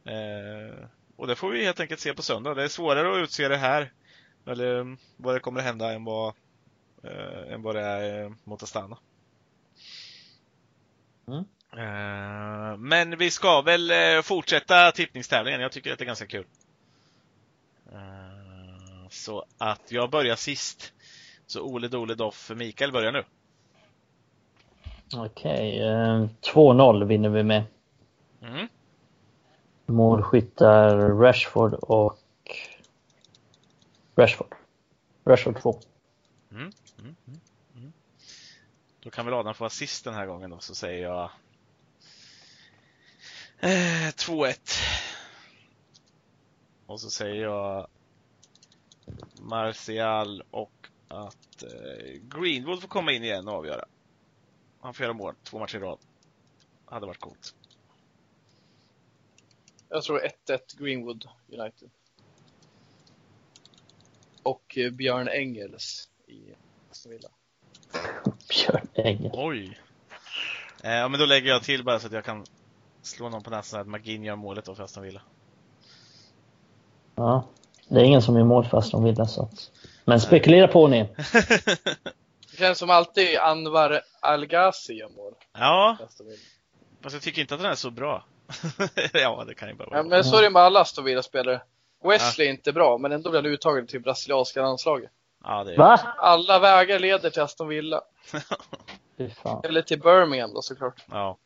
Eh, och det får vi helt enkelt se på söndag. Det är svårare att utse det här, eller vad det kommer att hända, än vad, eh, än vad det är mot Astana. Mm. Men vi ska väl fortsätta tippningstävlingen. Jag tycker att det är ganska kul. Så att jag börjar sist. Så Ole Dole Doff Mikael börjar nu. Okej, eh, 2-0 vinner vi med. Mm. Målskyttar Rashford och Rashford. Rashford 2. Mm. Mm. Mm. Mm. Då kan väl Adam få assist den här gången då, så säger jag eh, 2-1. Och så säger jag Martial och att eh, Greenwood får komma in igen och avgöra. Han får göra mål två matcher i rad. Hade varit coolt. Jag tror 1-1 Greenwood United. Och eh, Björn Engels i Villa. Björn Engel. Oj! Eh, ja, men då lägger jag till bara så att jag kan slå någon på näsan att Magin gör målet då för Aston Villa. Ja, det är ingen som är mål för Aston Villa så. Men spekulera på ni. Det känns som alltid Anwar Al-Ghazi gör mål. ja, fast jag tycker inte att den är så bra. ja, det kan ju bara vara. Ja, men så är det med alla Aston Villa-spelare. Wesley är inte bra, men ändå blir han uttagen till brasilianska landslaget. Ja, det är Va? Alla vägar leder till Aston Villa. Eller till Birmingham då såklart. Ja,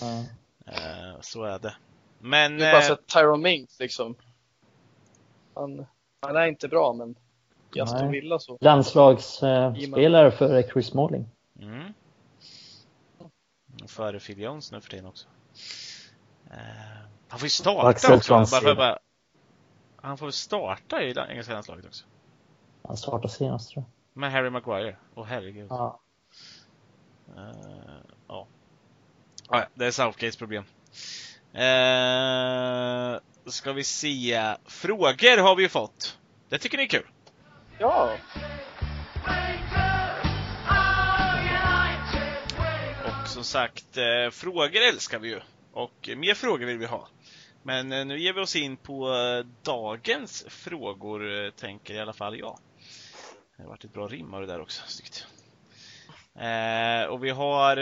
Ja. eh, så är det. Men... Det är bara Eh, så att Tyrone Mings liksom. Han, han är inte bra, men i Aston Nej. Villa så. Landslagsspelare för Chris Smalling. mm. Före Phil Jones nu för tiden också. Eh, han får ju starta Axel också. Bara, bara, bara. Han får väl starta i engelska landslaget också. Han startade senast tror Med Harry Maguire. Åh herregud. jag. Ja. Eh, ja. Ja, det är Southgates problem. Uh, ska vi se. Frågor har vi ju fått. Det tycker ni är kul? Ja, Och som sagt, eh, frågor älskar vi ju. Och mer frågor vill vi ha. Men eh, nu ger vi oss in på eh, dagens frågor, tänker i alla fall jag. Det har varit ett bra rim av det där också, snyggt. Och vi har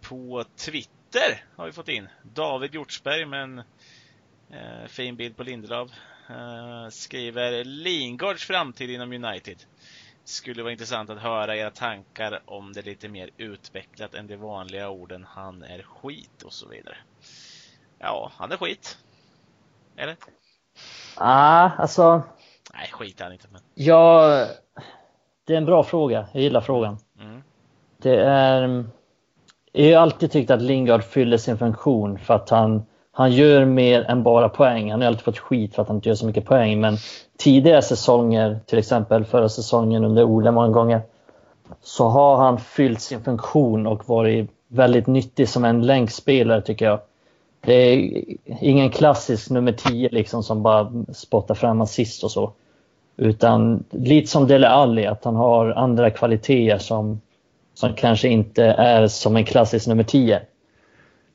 på Twitter har vi fått in David Hjortsberg med en eh, fin bild på Lindelöf. Eh, skriver Lingards framtid inom United. Skulle vara intressant att höra era tankar om det lite mer utvecklat än de vanliga orden han är skit och så vidare. Ja, han är skit. Eller? Ah, alltså, Nej, skit är han inte men. jag... Det är en bra fråga. Jag gillar frågan. Mm. Det är... Jag har alltid tyckt att Lingard fyller sin funktion för att han, han gör mer än bara poäng. Han har alltid fått skit för att han inte gör så mycket poäng. Men tidigare säsonger, till exempel förra säsongen under Ole många gånger, så har han fyllt sin funktion och varit väldigt nyttig som en länkspelare tycker jag. Det är ingen klassisk nummer 10 liksom som bara spottar fram assist och så. Utan lite som Dele Alli, att han har andra kvaliteter som, som kanske inte är som en klassisk nummer 10.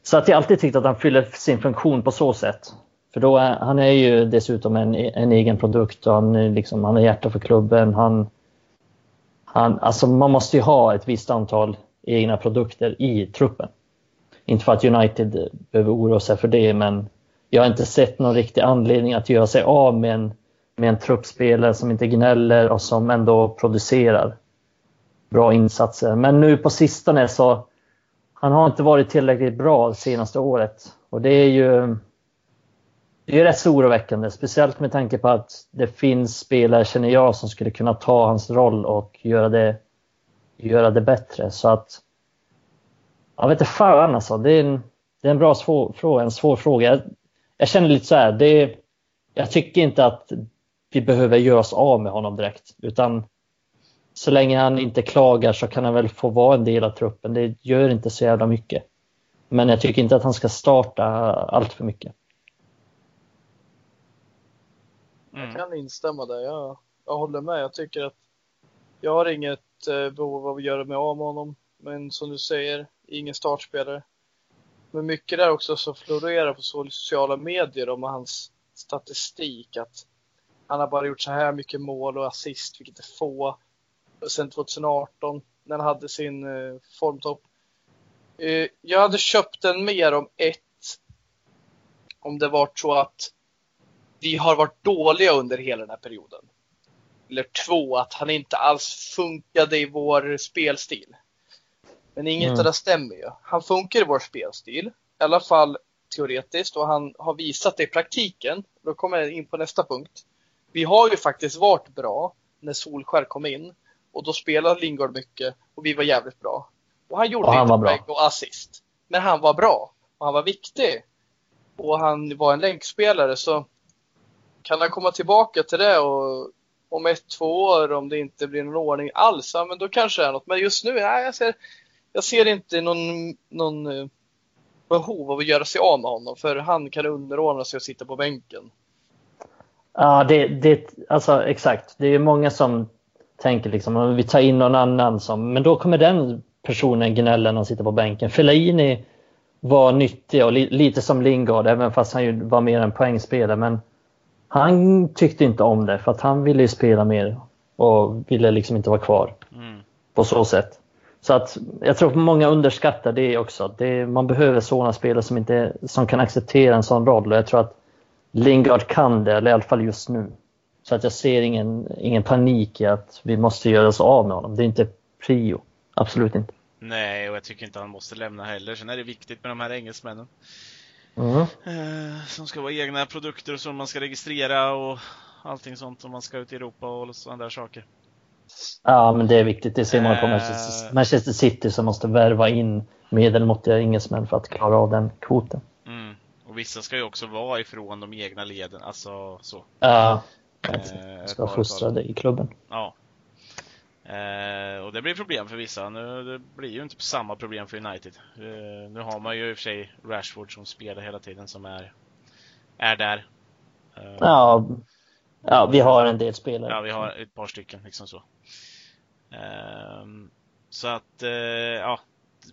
Så att jag alltid tyckt att han fyller sin funktion på så sätt. För då är, han är ju dessutom en, en egen produkt och han, är liksom, han har hjärta för klubben. Han, han, alltså man måste ju ha ett visst antal egna produkter i truppen. Inte för att United behöver oroa sig för det, men jag har inte sett någon riktig anledning att göra sig av med en, med en truppspelare som inte gnäller och som ändå producerar bra insatser. Men nu på sistone så han har inte varit tillräckligt bra det senaste året. Och det är ju det är rätt så oroväckande, speciellt med tanke på att det finns spelare, känner jag, som skulle kunna ta hans roll och göra det, göra det bättre. Så att jag vet inte fan alltså. Det är en, det är en bra svår, fråga, en svår fråga. Jag, jag känner lite så här, det, jag tycker inte att vi behöver göra oss av med honom direkt. Utan så länge han inte klagar så kan han väl få vara en del av truppen. Det gör inte så jävla mycket. Men jag tycker inte att han ska starta allt för mycket. jag Mm. kan instämma där. Jag, jag håller med. Jag tycker att jag har inget eh, behov av att göra mig av med honom. Men som du säger, ingen startspelare. Men mycket där också som florerar på sociala medier om hans statistik. Att han har bara gjort så här mycket mål och assist, vilket är få. Sen 2018 när han hade sin eh, formtopp. Eh, jag hade köpt den mer om ett, om det var så att vi har varit dåliga under hela den här perioden. Eller två, att han inte alls funkade i vår spelstil. Men inget mm. av det stämmer ju. Han funkar i vår spelstil, i alla fall teoretiskt, och han har visat det i praktiken. Då kommer jag in på nästa punkt. Vi har ju faktiskt varit bra när Solskär kom in och då spelade Lingard mycket och vi var jävligt bra. Och han gjorde och han lite poäng och assist. Men han var bra och han var viktig. Och han var en länkspelare så kan han komma tillbaka till det och om ett, två år om det inte blir någon ordning alls, ja, men då kanske det är något. Men just nu, nej, jag ser, jag ser inte någon, någon eh, behov av att göra sig av med honom för han kan underordna sig och sitta på bänken. Ja, det, det, alltså exakt. Det är många som tänker liksom att vi tar in någon annan som, men då kommer den personen gnälla när han sitter på bänken. Fellaini var nyttig och li, lite som Lingard, även fast han ju var mer en poängspelare. Men han tyckte inte om det för att han ville spela mer och ville liksom inte vara kvar mm. på så sätt. Så att jag tror att många underskattar det också. Det, man behöver sådana spelare som, inte, som kan acceptera en sån roll och jag tror att Lingard kan det, eller i alla fall just nu. Så att jag ser ingen, ingen panik i att vi måste göra oss av med honom. Det är inte prio. Absolut inte. Nej, och jag tycker inte han måste lämna heller. Sen är det viktigt med de här engelsmännen. Mm. Eh, som ska vara egna produkter som man ska registrera och allting sånt om man ska ut i Europa och sådana där saker. Ja, men det är viktigt. Det ser man på Manchester, eh. Manchester City som måste värva in medelmåttiga engelsmän för att klara av den kvoten. Mm. Och vissa ska ju också vara ifrån de egna leden, alltså så. Ja, eh, ska vara fostrade i klubben. Ja. Eh, och det blir problem för vissa. Nu det blir ju inte samma problem för United. Eh, nu har man ju i och för sig Rashford som spelar hela tiden som är, är där. Eh, ja, ja, vi har en del spelare. Ja, vi har ett par stycken liksom så. Eh, så att, eh, ja,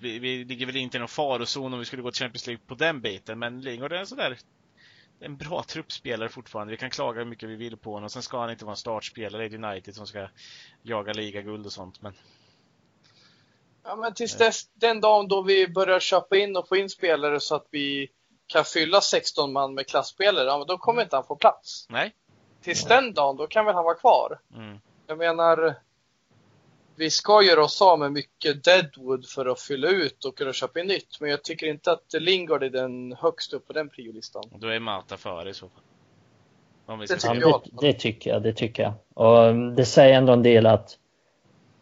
vi, vi ligger väl inte i någon farozon om vi skulle gå till Champions League på den biten, men Lingard är en sådär en bra truppspelare fortfarande. Vi kan klaga hur mycket vi vill på honom. Sen ska han inte vara en startspelare i United som ska jaga ligaguld och sånt. Men... Ja, men tills dess, den dagen då vi börjar köpa in och få in spelare så att vi kan fylla 16 man med klassspelare, ja, då kommer inte han få plats. Nej. Tills den dagen, då kan väl han vara kvar. Mm. Jag menar, vi ska göra oss av med mycket deadwood för att fylla ut och kunna köpa in nytt. Men jag tycker inte att Lingard är den högst upp på den priolistan. Då är Mata före i så fall. det, tycker ja, det, det, tycker jag, det tycker jag. Och det säger ändå en del att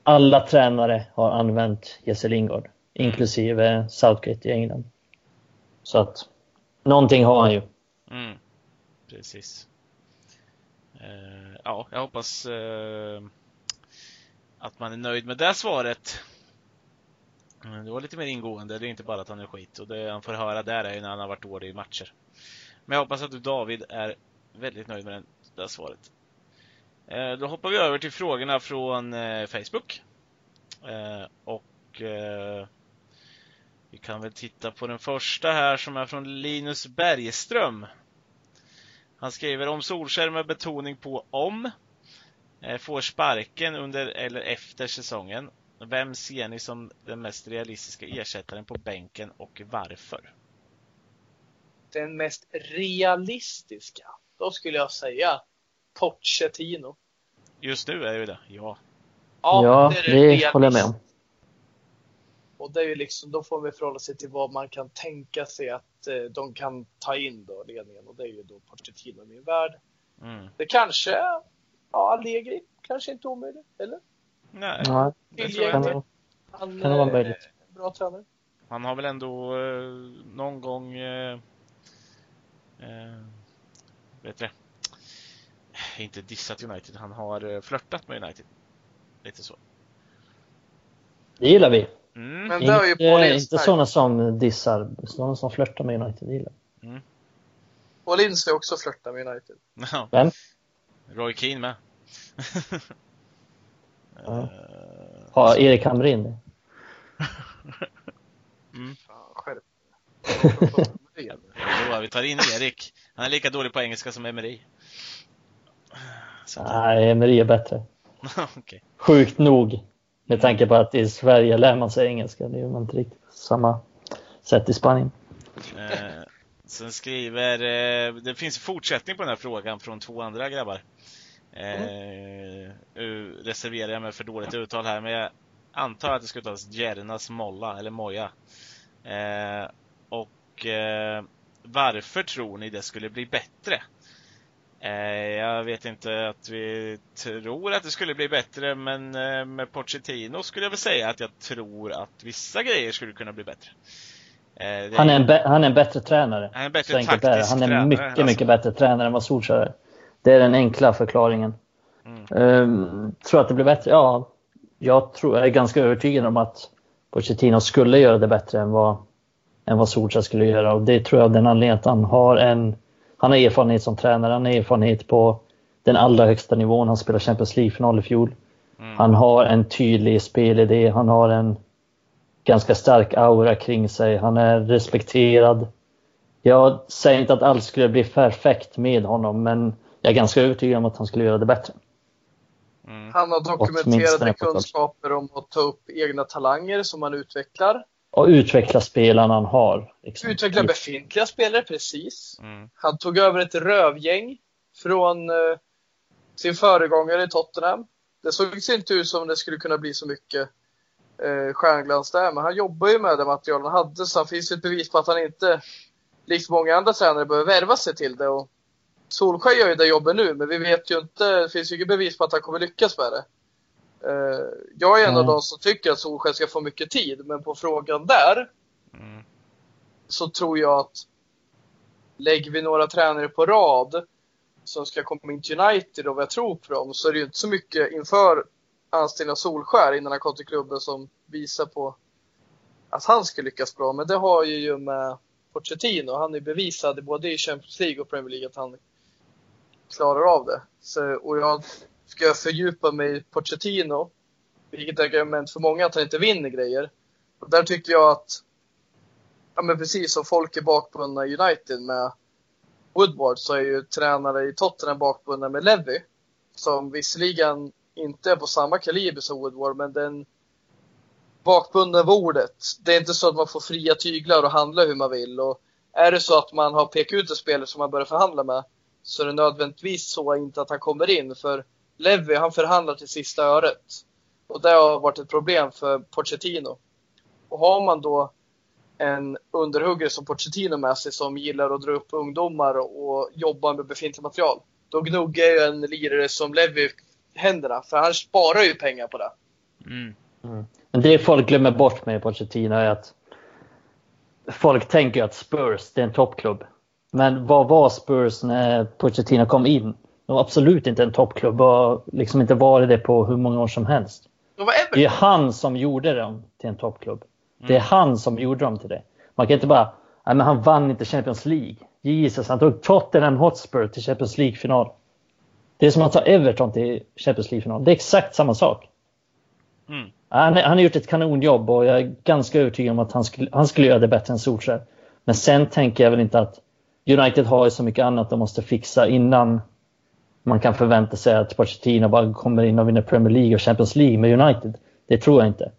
alla tränare har använt Jesse Lingard, inklusive Southgate i England. Så att någonting har han ju. Mm. Precis. Uh, ja, jag hoppas uh att man är nöjd med det svaret. Det var lite mer ingående, det är inte bara att han är skit. Och det han får höra där är ju när han har varit dålig i matcher. Men jag hoppas att du David är väldigt nöjd med det där svaret. Eh, då hoppar vi över till frågorna från eh, Facebook. Eh, och vi kan väl titta på den första här som är från Linus Bergström. Han skriver om Solskär med betoning på om. Eh, får sparken under eller efter säsongen. Vem ser ni som den mest realistiska ersättaren på bänken och varför? Den mest realistiska? Då skulle jag säga Pochettino. Just nu är det det, ja. Ja, ja det, det håller jag med om. Och det är ju liksom, då får vi förhålla sig till vad man kan tänka sig att eh, de kan ta in då, ledningen. Och det är ju då Pochettino i min värld. Mm. Det kanske Ja, Allegri kanske inte omöjligt, eller? Nej, Nej det tror jag inte. Han kan vara möjligt. Bra tränare. Han har väl ändå eh, någon gång eh, eh, vet det, inte dissat United, han har eh, flörtat med United. Lite så. Det gillar vi. Mm. Men det har ju inte, inte sådana som dissar, sådana som flörtar med United, det gillar mm. Paul Ince också flörtar med United. Vem? Roy Keane med. ja. Har Erik Hamrin det? mm. Fan, Jo, vi tar in Erik. Han är lika dålig på engelska som Emery. Nej, Emery är bättre. okay. Sjukt nog. Med tanke på att i Sverige lär man sig engelska. Det är man inte riktigt samma sätt i Spanien. Eh, sen skriver, eh, det finns fortsättning på den här frågan från två andra grabbar. Eh, reserverar jag mig för dåligt uttal här, men jag antar att det ska uttalas Jernas Molla, eller Moja. Eh, och eh, varför tror ni det skulle bli bättre? Eh, jag vet inte att vi tror att det skulle bli bättre, men eh, med Pochettino skulle jag väl säga att jag tror att vissa grejer skulle kunna bli bättre. Eh, han, är en han är en bättre tränare. Han är en bättre taktisk är. Han är tränare, mycket, alltså. mycket bättre tränare än vad Solskjaer är. Det är den enkla förklaringen. Mm. Um, tror att det blir bättre? Ja, jag, tror, jag är ganska övertygad om att Pochettino skulle göra det bättre än vad, än vad Solskjaer skulle göra. Och det tror jag av den anledningen att han har en han har erfarenhet som tränare, han har erfarenhet på den allra högsta nivån. Han spelade Champions League-final i fjol. Mm. Han har en tydlig spelidé, han har en ganska stark aura kring sig, han är respekterad. Jag säger inte att allt skulle bli perfekt med honom, men jag är ganska övertygad om att han skulle göra det bättre. Mm. Han har dokumenterade kunskaper om att ta upp egna talanger som han utvecklar. Och utveckla spelarna han har. Liksom. Utveckla befintliga spelare, precis. Mm. Han tog över ett rövgäng från uh, sin föregångare i Tottenham. Det såg inte ut som det skulle kunna bli så mycket uh, stjärnglans där, men han jobbar ju med det material han hade, så det finns ett bevis på att han inte, likt många andra tränare, behöver värva sig till det. Och Solskjaer gör ju det jobbet nu, men vi vet ju inte, det finns ju inget bevis på att han kommer lyckas med det. Uh, jag är en mm. av de som tycker att Solskjaer ska få mycket tid, men på frågan där mm. så tror jag att lägger vi några tränare på rad som ska komma in till United och vad jag tror på dem så är det ju inte så mycket inför anställning av Solskär innan han kom till klubben som visar på att han skulle lyckas bra. Men det har ju med Pochettino. Han är bevisad både i Champions League och Premier League att han klarar av det. Så, och jag ska fördjupa mig i Pochettino, vilket är argument för många att han inte vinner grejer. Och där tycker jag att, ja men precis som folk är bakbundna i United med Woodward så är ju tränare i Tottenham bakbundna med Levy. Som visserligen inte är på samma kaliber som Woodward, men den bakbunden av ordet. Det är inte så att man får fria tyglar och handla hur man vill. Och är det så att man har pekat ut en spelare som man börjar förhandla med så är det nödvändigtvis så inte att han kommer in. För Levi, han förhandlar till sista öret. Och det har varit ett problem för Pochettino. Och har man då en underhuggare som Pochettino med sig som gillar att dra upp ungdomar och jobba med befintligt material. Då gnuggar ju en lirare som Levi händerna, för han sparar ju pengar på det. Mm. Mm. Men det folk glömmer bort med Pochettino är att folk tänker att Spurs, det är en toppklubb. Men vad var Spurs när Pochettino kom in? De var absolut inte en toppklubb och har liksom inte varit det på hur många år som helst. Det är han som gjorde dem till en toppklubb. Det är mm. han som gjorde dem till det. Man kan inte bara, nej men han vann inte Champions League. Jesus, han tog Tottenham Hotspur till Champions League-final. Det är som att ta Everton till Champions League-final. Det är exakt samma sak. Mm. Han, han, har gjort ett kanonjobb och jag är ganska övertygad om att han skulle, han skulle göra det bättre än Solskjaer. Men sen tänker jag väl inte att United har så mycket annat de måste fixa innan man kan förvänta sig att Pochettino bara kommer in och vinner Premier League och Champions League med United. Det tror jag inte.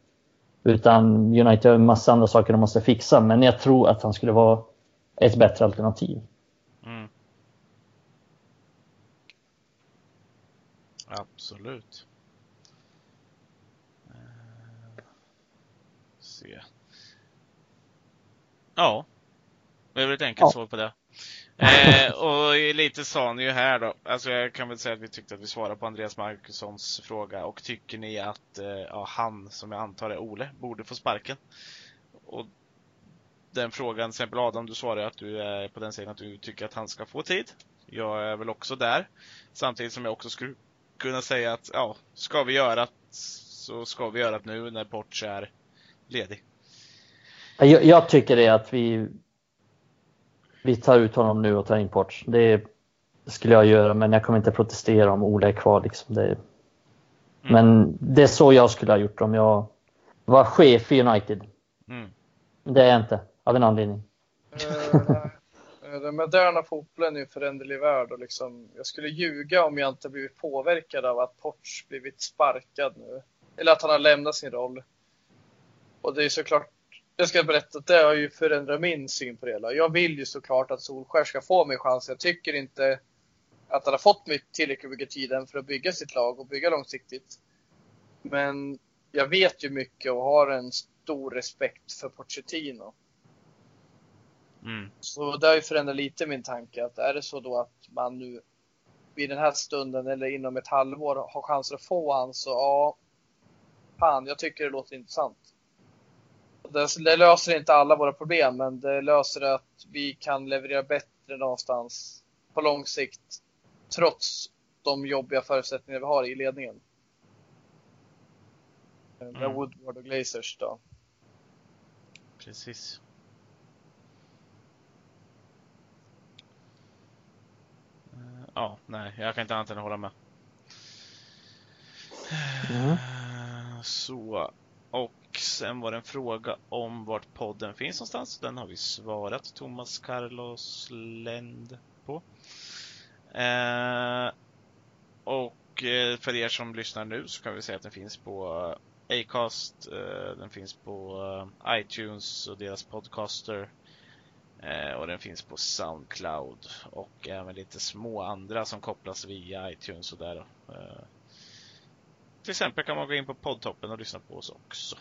Utan United har en massa andra saker de måste fixa. Men jag tror att han skulle vara ett bättre alternativ. Mm. Absolut. Uh, se. Ja. Det är väl ett enkelt ja. svar på det. Eh, och lite sa ni ju här då. Alltså jag kan väl säga att vi tyckte att vi svarade på Andreas Markussons fråga. Och tycker ni att eh, ja, han, som jag antar är Ole, borde få sparken? Och den frågan, till exempel Adam, du svarar att du är på den sidan att du tycker att han ska få tid. Jag är väl också där. Samtidigt som jag också skulle kunna säga att ja, ska vi göra det så ska vi göra det nu när Porch är ledig. Jag, jag tycker det att vi vi tar ut honom nu och tar in Porch. Det skulle jag göra, men jag kommer inte protestera om Ola är kvar. Liksom. Det, mm. Men det är så jag skulle ha gjort om jag vara chef för United. Mm. Det är jag inte, av en anledning. Eh, den moderna fotbollen är en föränderlig värld och liksom, jag skulle ljuga om jag inte blivit påverkad av att Porch blivit sparkad nu. Eller att han har lämnat sin roll. Och det är såklart, jag ska berätta att det har ju förändrat min syn på det hela. Jag vill ju såklart att Solskär ska få min chans. Jag tycker inte att han har fått tillräckligt mycket tid än för att bygga sitt lag och bygga långsiktigt. Men jag vet ju mycket och har en stor respekt för Pochettino. Mm. Så det har ju förändrat lite min tanke att är det så då att man nu vid den här stunden eller inom ett halvår har chanser att få han så ja, fan, jag tycker det låter intressant. Det, det löser inte alla våra problem, men det löser att vi kan leverera bättre någonstans på lång sikt trots de jobbiga förutsättningar vi har i ledningen. Med Mm. Woodward och Glazers då. Precis. Eh, Ja, nej, jag kan inte annat än hålla med. Mm. Så, och sen var det en fråga om vart podden finns någonstans. Den har vi svarat Thomas Carlos Lend på. Eh, och eh, för er som lyssnar nu så kan vi säga att den finns på eh, Acast, eh, den finns på iTunes och deras podcaster. Eh, och den finns på Soundcloud och även lite små andra som kopplas via iTunes och där. Eh, till exempel kan man gå in på poddtoppen och lyssna på oss också.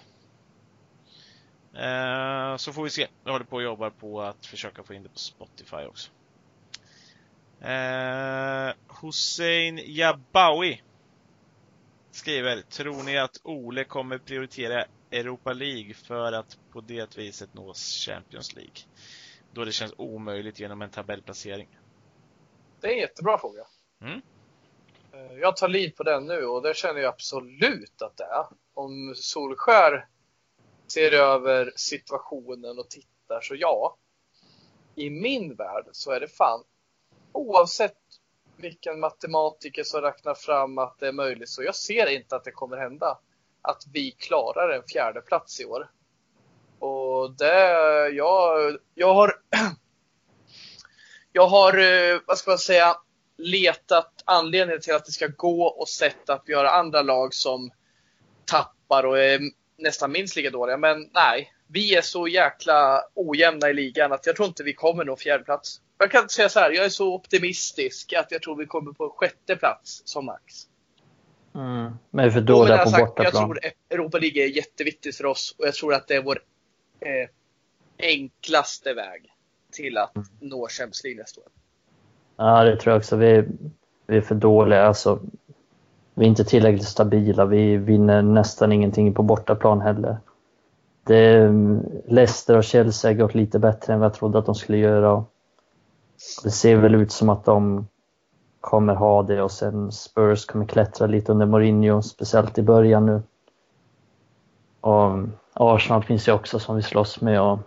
Eh, så får vi se. Jag håller på och jobbar på att försöka få in det på Spotify också. Eh, Hussein Jabawi skriver, tror ni att Ole kommer prioritera Europa League för att på det viset nå Champions League? Då det känns omöjligt genom en tabellplacering. Det är en jättebra fråga. Mm. Eh, Jag tar lid på den nu och det känner jag absolut att det är. Om Solskär ser över situationen och tittar så ja. I min värld så är det fan oavsett vilken matematiker som räknar fram att det är möjligt så jag ser inte att det kommer hända att vi klarar en fjärde plats i år. Och det, jag, jag har jag har, eh, vad ska man säga, letat anledningar till att det ska gå och sett att vi har andra lag som tappar och är nästan minst lika dåliga. Men nej, vi är så jäkla ojämna i ligan att jag tror inte vi kommer nå fjärde plats. Jag kan säga så här, jag är så optimistisk att jag tror vi kommer på sjätte plats som max. Mm. Men vi är för dåliga på sagt, jag bortaplan. tror Europa League är jätteviktigt för oss och jag tror att det är vår eh, enklaste väg till att nå Champions League nästa år. Ja, det tror jag också. Vi, vi är för dåliga. Alltså, vi är inte tillräckligt stabila. Vi vinner nästan ingenting på bortaplan heller. Det, Leicester och Chelsea har gått lite bättre än vad jag trodde att de skulle göra. Det ser väl ut som att de kommer ha det och sen Spurs kommer klättra lite under Mourinho, speciellt i början nu. Och Arsenal finns ju också som vi slåss med. Och,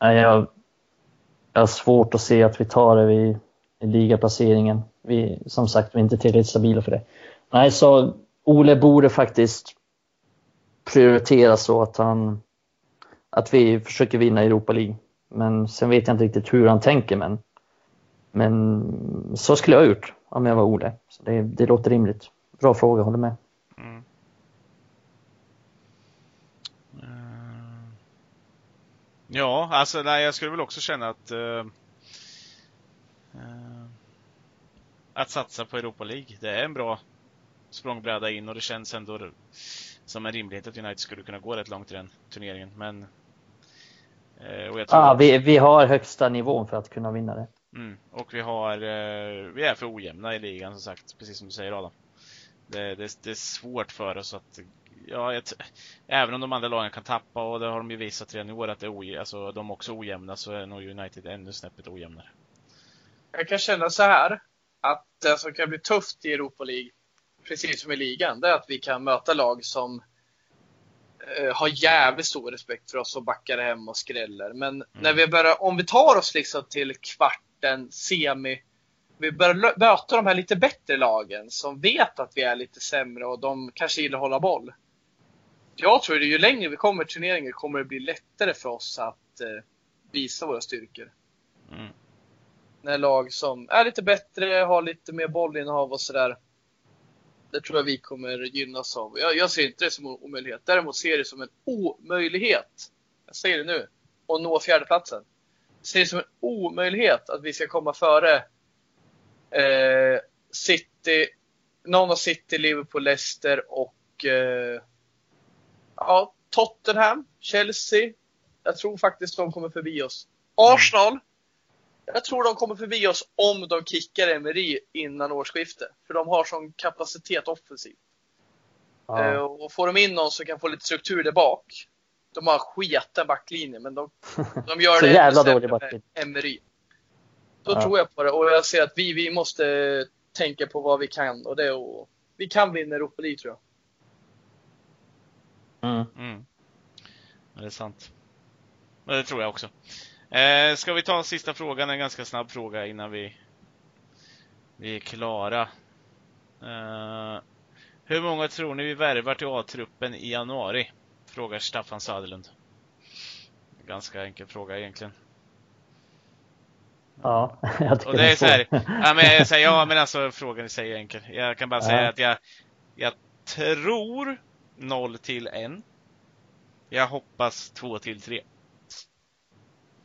nej, jag, jag har svårt att se att vi tar det vid, i ligaplaceringen. Vi, som sagt, vi är inte tillräckligt stabila för det. Nej, så Ole borde faktiskt prioritera så att han att vi försöker vinna Europa League. Men sen vet jag inte riktigt hur han tänker, men, men så skulle jag ha gjort om jag var Ole. Så det, det låter rimligt. Bra fråga, håller med. Mm. Eh, Ja, alltså nej, jag skulle väl också känna att eh, att satsa på Europa League, det är en bra språngbräda in och det känns ändå som en rimlighet att United skulle kunna gå rätt långt i den turneringen. Men eh, och jag tror Ah, vi, vi har högsta nivån för att kunna vinna det. Mm, och vi har, vi är för ojämna i ligan som sagt, precis som du säger Adam. Det, det, det är svårt för oss att, ja, jag, t- även om de andra lagen kan tappa och det har de ju visat redan i år att det är oj, alltså, de är också ojämna så är nog United ännu snäppet ojämnare. Jag kan känna så här att det som kan bli tufft i Europa League, precis som i ligan, det är att vi kan möta lag som eh, har jävligt stor respekt för oss och backar hem och skräller. Men när vi börjar, om vi tar oss liksom till kvarten, semi, vi börjar möta de här lite bättre lagen som vet att vi är lite sämre och de kanske gillar att hålla boll. Jag tror att ju längre vi kommer i turneringen kommer det bli lättare för oss att eh, visa våra styrkor. Mm. När lag som är lite bättre, har lite mer bollinnehav och sådär. Det tror jag vi kommer gynnas av. Jag, jag ser inte det som en omöjlighet. Däremot ser jag det som en omöjlighet. Jag säger det nu. Att nå fjärdeplatsen. Jag ser det som en omöjlighet att vi ska komma före eh, City, någon av City, Liverpool, Leicester och eh, ja, Tottenham, Chelsea. Jag tror faktiskt de kommer förbi oss. Arsenal. Jag tror de kommer förbi oss om de kickar Emery innan årsskiftet. För de har sån kapacitet offensivt. Ja. Eh, Och får de in någon som kan få lite struktur där bak. De har sketen backlinje, men de, de gör Så det jävla dålig backlinje. Emery. Då Ja. tror jag på det. Och jag ser att vi, vi måste tänka på vad vi kan. Och det att, vi kan vinna Europa League tror jag. Mm. Mm. Det är sant. Det tror jag också. Eh, ska vi ta en sista frågan, en ganska snabb fråga innan vi, vi är klara. Eh, hur många tror ni vi värvar till A-truppen i januari? Frågar Staffan Söderlund. Ganska enkel fråga egentligen. Ja, jag tycker Och det är så här, ja men, jag säger, ja, men alltså frågan i sig är enkel. Jag kan bara säga Ja. att jag, jag tror 0 till 1. Jag hoppas 2 till 3.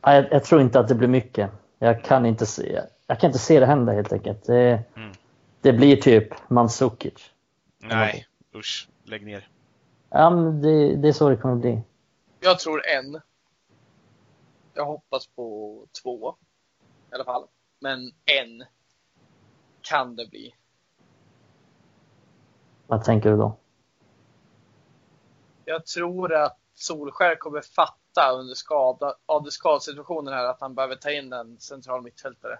Ja, jag, jag tror inte att det blir mycket. Jag kan inte se, jag kan inte se det hända helt enkelt. Det, Mm. det blir typ Mandzukic. Nej, usch. Lägg ner. Ja, men det, det är så det kommer bli. Jag tror en. Jag hoppas på två. I alla fall. Men en kan det bli. Vad tänker du då? Jag tror att Solskär kommer fatta under skada, av skadsituationen här att han behöver ta in en central mittfältare.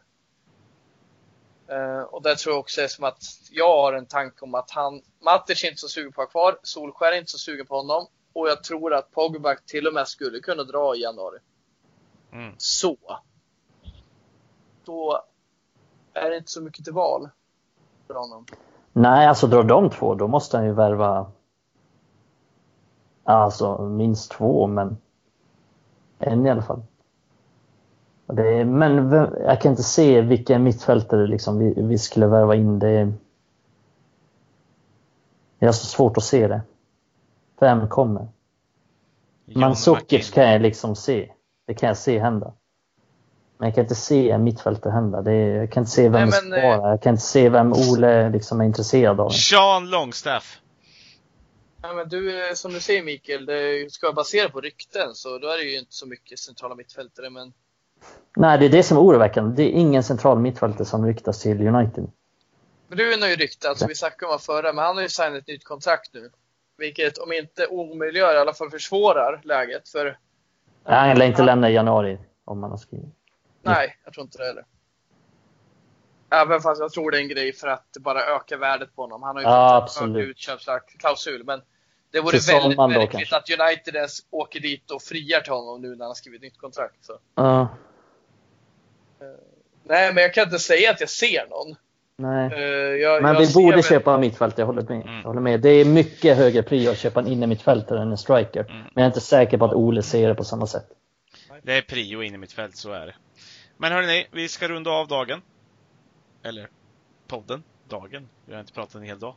Eh, och där tror jag också är som att jag har en tanke om att han, Matic är inte så sugen på att ha kvar, Solskär är inte så sugen på honom. Och jag tror att Pogba till och med skulle kunna dra i januari. Mm. Så. Då är det inte så mycket till val för honom. Nej, alltså drar de två, då måste han ju värva alltså minst två, men en i alla fall. Är, men jag kan inte se vilka mittfältare liksom vi, vi skulle värva in. Det är, det är så svårt att se det. Vem kommer? Mandzukic kan jag liksom se. Det kan jag se hända. Men jag kan inte se en mittfältare hända. Det är, jag kan inte se vem Nej, det men, ska vara. Jag kan inte se vem Ole liksom är intresserad av. Sean Longstaff. Ja, men du, eh, som du säger Mikael, det ska vara baserat på rykten så då är det ju inte så mycket centrala mittfältare. Men Nej, det är det som är oroväckande. Det är ingen central mittfältare som ryktas till United. Brun har ju ryktats, vi snackade om honom förra, men han har ju signat ett nytt kontrakt nu. Vilket om inte omöjliggör, i alla fall försvårar läget. För Han lär inte lämna i januari om man har skrivit. nej, jag tror inte det heller. Även fast jag tror det är en grej för att bara öka värdet på honom. Han har ju Ja, fått en utköpsklausul. Men det vore väldigt märkligt att United ens åker dit och friar till honom nu när han har skrivit nytt kontrakt. Så. Ja, Nej, men jag kan inte säga att jag ser någon. nej. Eh, jag, Men jag vi borde väl- köpa en mittfältare, jag håller med. Mm. Jag håller med. Det är mycket högre prio att köpa en innermittfältare än en striker. Mm. Men jag är inte säker på att Ole ser det på samma sätt. Det är prio in i mitt fält, så är det. Men hörni, vi ska runda av dagen. Eller podden. Dagen. Vi har inte pratat en hel dag.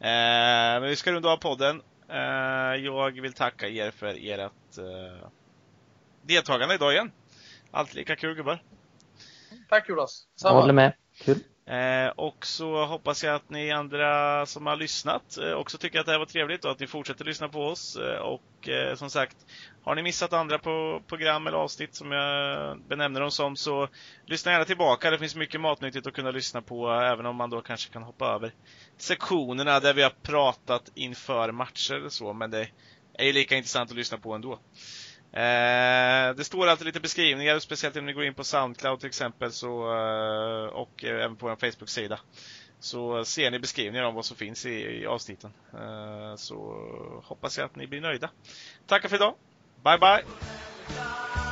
Eh, men vi ska runda av podden. Eh, jag vill tacka er för ert eh, deltagande idag igen. Allt lika kul gubbar. Tack Jonas. Jag håller med. Kul. Eh, och så hoppas jag att ni andra som har lyssnat eh, också tycker att det här var trevligt och att ni fortsätter lyssna på oss. Eh, och eh, som sagt, har ni missat andra på, program eller avsnitt som jag benämner dem som så lyssna gärna tillbaka. Det finns mycket matnyttigt att kunna lyssna på även om man då kanske kan hoppa över sektionerna där vi har pratat inför matcher eller så. Men det är ju lika intressant att lyssna på ändå. Eh, det står alltid lite beskrivningar, speciellt om ni går in på Soundcloud till exempel så, eh, och även på vår Facebook-sida. Så ser ni beskrivningar om vad som finns i, i avsnitten. Eh, så hoppas jag att ni blir nöjda. Tackar för idag. Bye bye!